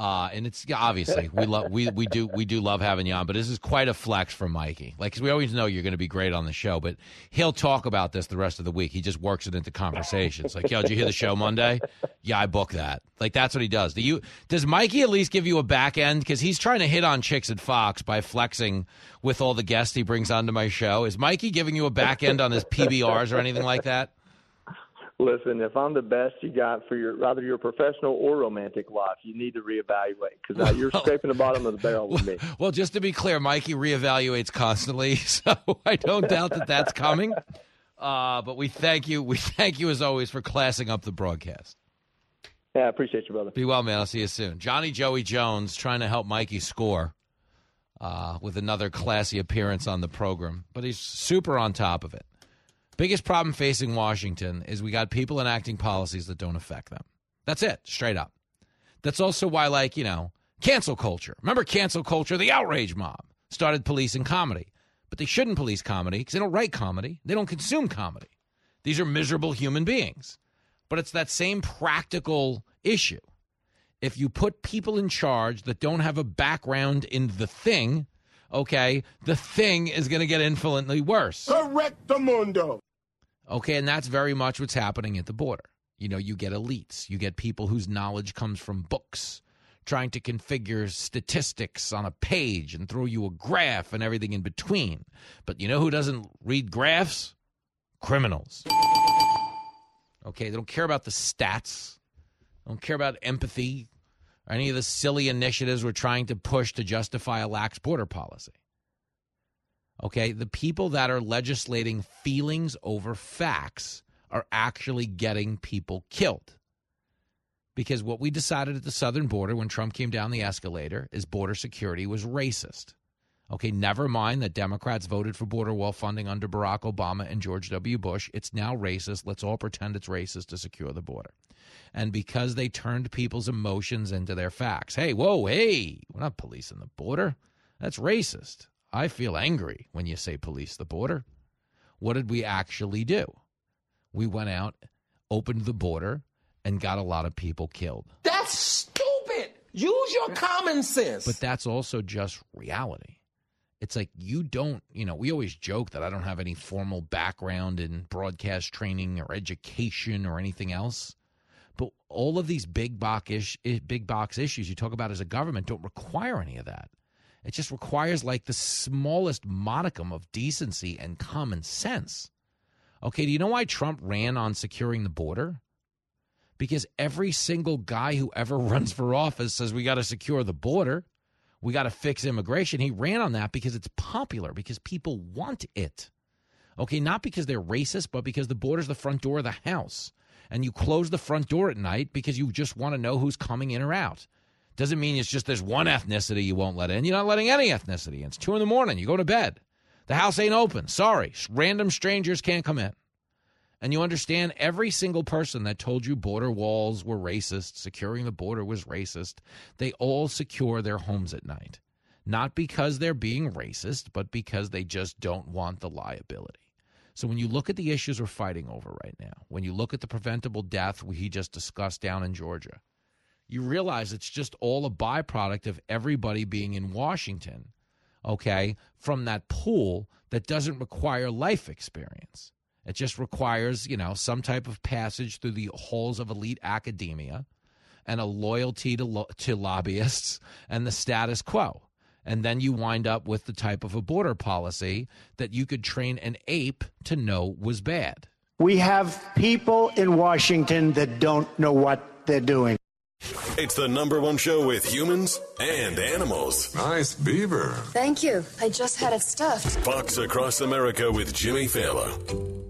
Uh, and it's obviously we love we we do we do love having you on, but this is quite a flex from Mikey. Like we always know you're going to be great on the show, but he'll talk about this the rest of the week. He just works it into conversations. Like, yo, did you hear the show Monday? Yeah, I book that. Like that's what he does. Do you? Does Mikey at least give you a back end because he's trying to hit on chicks at Fox by flexing with all the guests he brings onto my show? Is Mikey giving you a back end on his PBRs or anything like that?
Listen, if I'm the best you got for your either your professional or romantic life, you need to reevaluate because you're scraping the bottom of the barrel with me.
Well, just to be clear, Mikey reevaluates constantly, so I don't doubt that that's coming. Uh, but we thank you. We thank you as always for classing up the broadcast.
Yeah, I appreciate you, brother.
Be well, man. I'll see you soon. Johnny Joey Jones trying to help Mikey score uh, with another classy appearance on the program, but he's super on top of it. Biggest problem facing Washington is we got people enacting policies that don't affect them. That's it, straight up. That's also why, like, you know, cancel culture. Remember cancel culture? The outrage mob started policing comedy. But they shouldn't police comedy because they don't write comedy, they don't consume comedy. These are miserable human beings. But it's that same practical issue. If you put people in charge that don't have a background in the thing, okay, the thing is going to get infinitely worse.
Correct the mundo.
Okay, and that's very much what's happening at the border. You know, you get elites, you get people whose knowledge comes from books, trying to configure statistics on a page and throw you a graph and everything in between. But you know who doesn't read graphs? Criminals. Okay, they don't care about the stats, they don't care about empathy or any of the silly initiatives we're trying to push to justify a lax border policy. Okay, the people that are legislating feelings over facts are actually getting people killed. Because what we decided at the southern border when Trump came down the escalator is border security was racist. Okay, never mind that Democrats voted for border wall funding under Barack Obama and George W. Bush. It's now racist. Let's all pretend it's racist to secure the border. And because they turned people's emotions into their facts. Hey, whoa, hey, we're not policing the border. That's racist. I feel angry when you say police the border. What did we actually do? We went out, opened the border, and got a lot of people killed.
That's stupid. Use your common sense.
But that's also just reality. It's like you don't, you know, we always joke that I don't have any formal background in broadcast training or education or anything else. But all of these big box, ish, eh, big box issues you talk about as a government don't require any of that. It just requires like the smallest modicum of decency and common sense. Okay, do you know why Trump ran on securing the border? Because every single guy who ever runs for office says we got to secure the border, we got to fix immigration. He ran on that because it's popular, because people want it. Okay, not because they're racist, but because the border's the front door of the house. And you close the front door at night because you just want to know who's coming in or out. Doesn't mean it's just there's one ethnicity you won't let in. You're not letting any ethnicity in. It's two in the morning. You go to bed. The house ain't open. Sorry. Random strangers can't come in. And you understand every single person that told you border walls were racist, securing the border was racist, they all secure their homes at night. Not because they're being racist, but because they just don't want the liability. So when you look at the issues we're fighting over right now, when you look at the preventable death we just discussed down in Georgia, you realize it's just all a byproduct of everybody being in Washington, okay, from that pool that doesn't require life experience. It just requires, you know, some type of passage through the halls of elite academia and a loyalty to, lo- to lobbyists and the status quo. And then you wind up with the type of a border policy that you could train an ape to know was bad.
We have people in Washington that don't know what they're doing.
It's the number one show with humans and animals.
Nice beaver.
Thank you. I just had it stuffed.
Fox Across America with Jimmy Failla.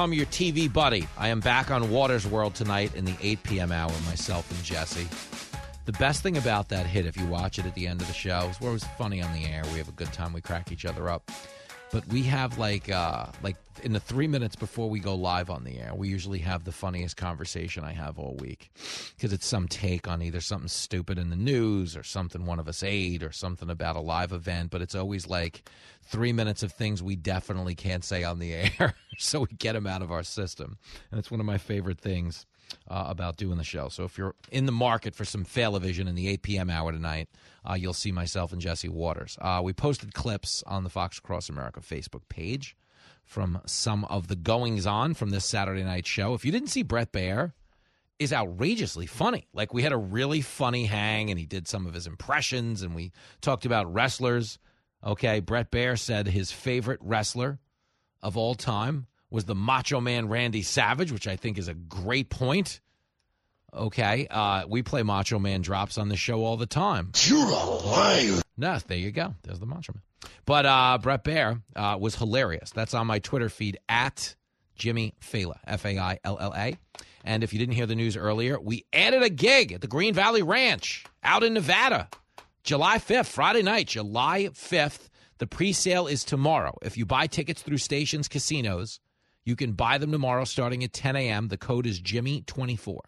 become your TV buddy. I am back on Watters World tonight in the 8 p.m. hour, myself and Jesse. The best thing about that hit, if you watch it at the end of the show, is where it was funny on the air. We have a good time. We crack each other up. But we have like uh, like in the three minutes before we go live on the air, we usually have the funniest conversation I have all week because it's some take on either something stupid in the news or something one of us ate or something about a live event. But it's always like three minutes of things we definitely can't say on the air, so we get them out of our system, and it's one of my favorite things uh, about doing the show. So if you're in the market for some Failavision in the 8 p.m. hour tonight, uh, you'll see myself and Jesse Watters. Uh, we posted clips on the Fox Across America Facebook page from some of the goings on from this Saturday night show. If you didn't see Brett Baier, is outrageously funny. Like we had a really funny hang, and he did some of his impressions, and we talked about wrestlers. Okay, Brett Baier said his favorite wrestler of all time was the Macho Man Randy Savage, which I think is a great point. Okay, uh, we play Macho Man drops on the show all the time.
You're a liar.
No, there you go. There's the Macho Man. But uh, Brett Baier uh, was hilarious. That's on my Twitter feed at Jimmy Failla, F A I L L A. And if you didn't hear the news earlier, we added a gig at the Green Valley Ranch out in Nevada, July 5th, Friday night, July 5th. The pre sale is tomorrow. If you buy tickets through Stations Casinos, you can buy them tomorrow starting at 10 a.m. The code is Jimmy24.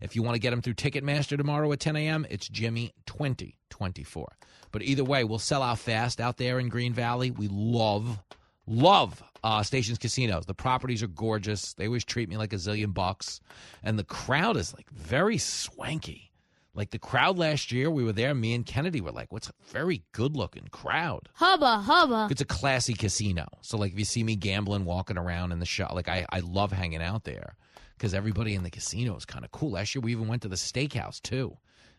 If you want to get them through Ticketmaster tomorrow at 10 a.m., it's Jimmy2024. But either way, we'll sell out fast out there in Green Valley. We love, love uh, Stations Casinos. The properties are gorgeous. They always treat me like a zillion bucks. And the crowd is like very swanky. Like the crowd last year, we were there. Me and Kennedy were like, "What's a very good-looking crowd?"
Hubba hubba.
It's a classy casino. So like, if you see me gambling, walking around in the shop, like I, I love hanging out there because everybody in the casino is kind of cool. Last year, we even went to the steakhouse too,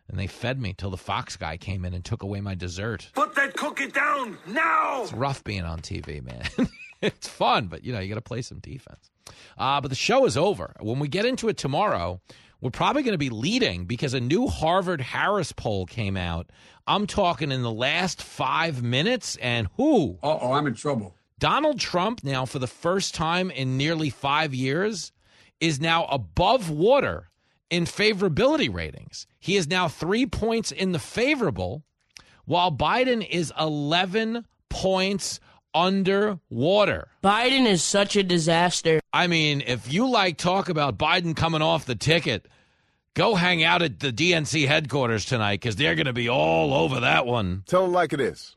and they fed me till the Fox guy came in and took away my dessert.
Put that cookie down now.
It's rough being on TV, man. it's fun, but you know you got to play some defense. Uh, but the show is over. When we get into it tomorrow, we're probably going to be leading because a new Harvard Harris poll came out. I'm talking in the last five minutes, and who?
Uh oh, I'm in trouble.
Donald Trump, now for the first time in nearly five years, is now above water in favorability ratings. He is now three points in the favorable, while Biden is 11 points underwater.
Biden is such a disaster.
I mean, if you like talk about Biden coming off the ticket, go hang out at the DNC headquarters tonight because they're going to be all over that one.
Tell them like it is.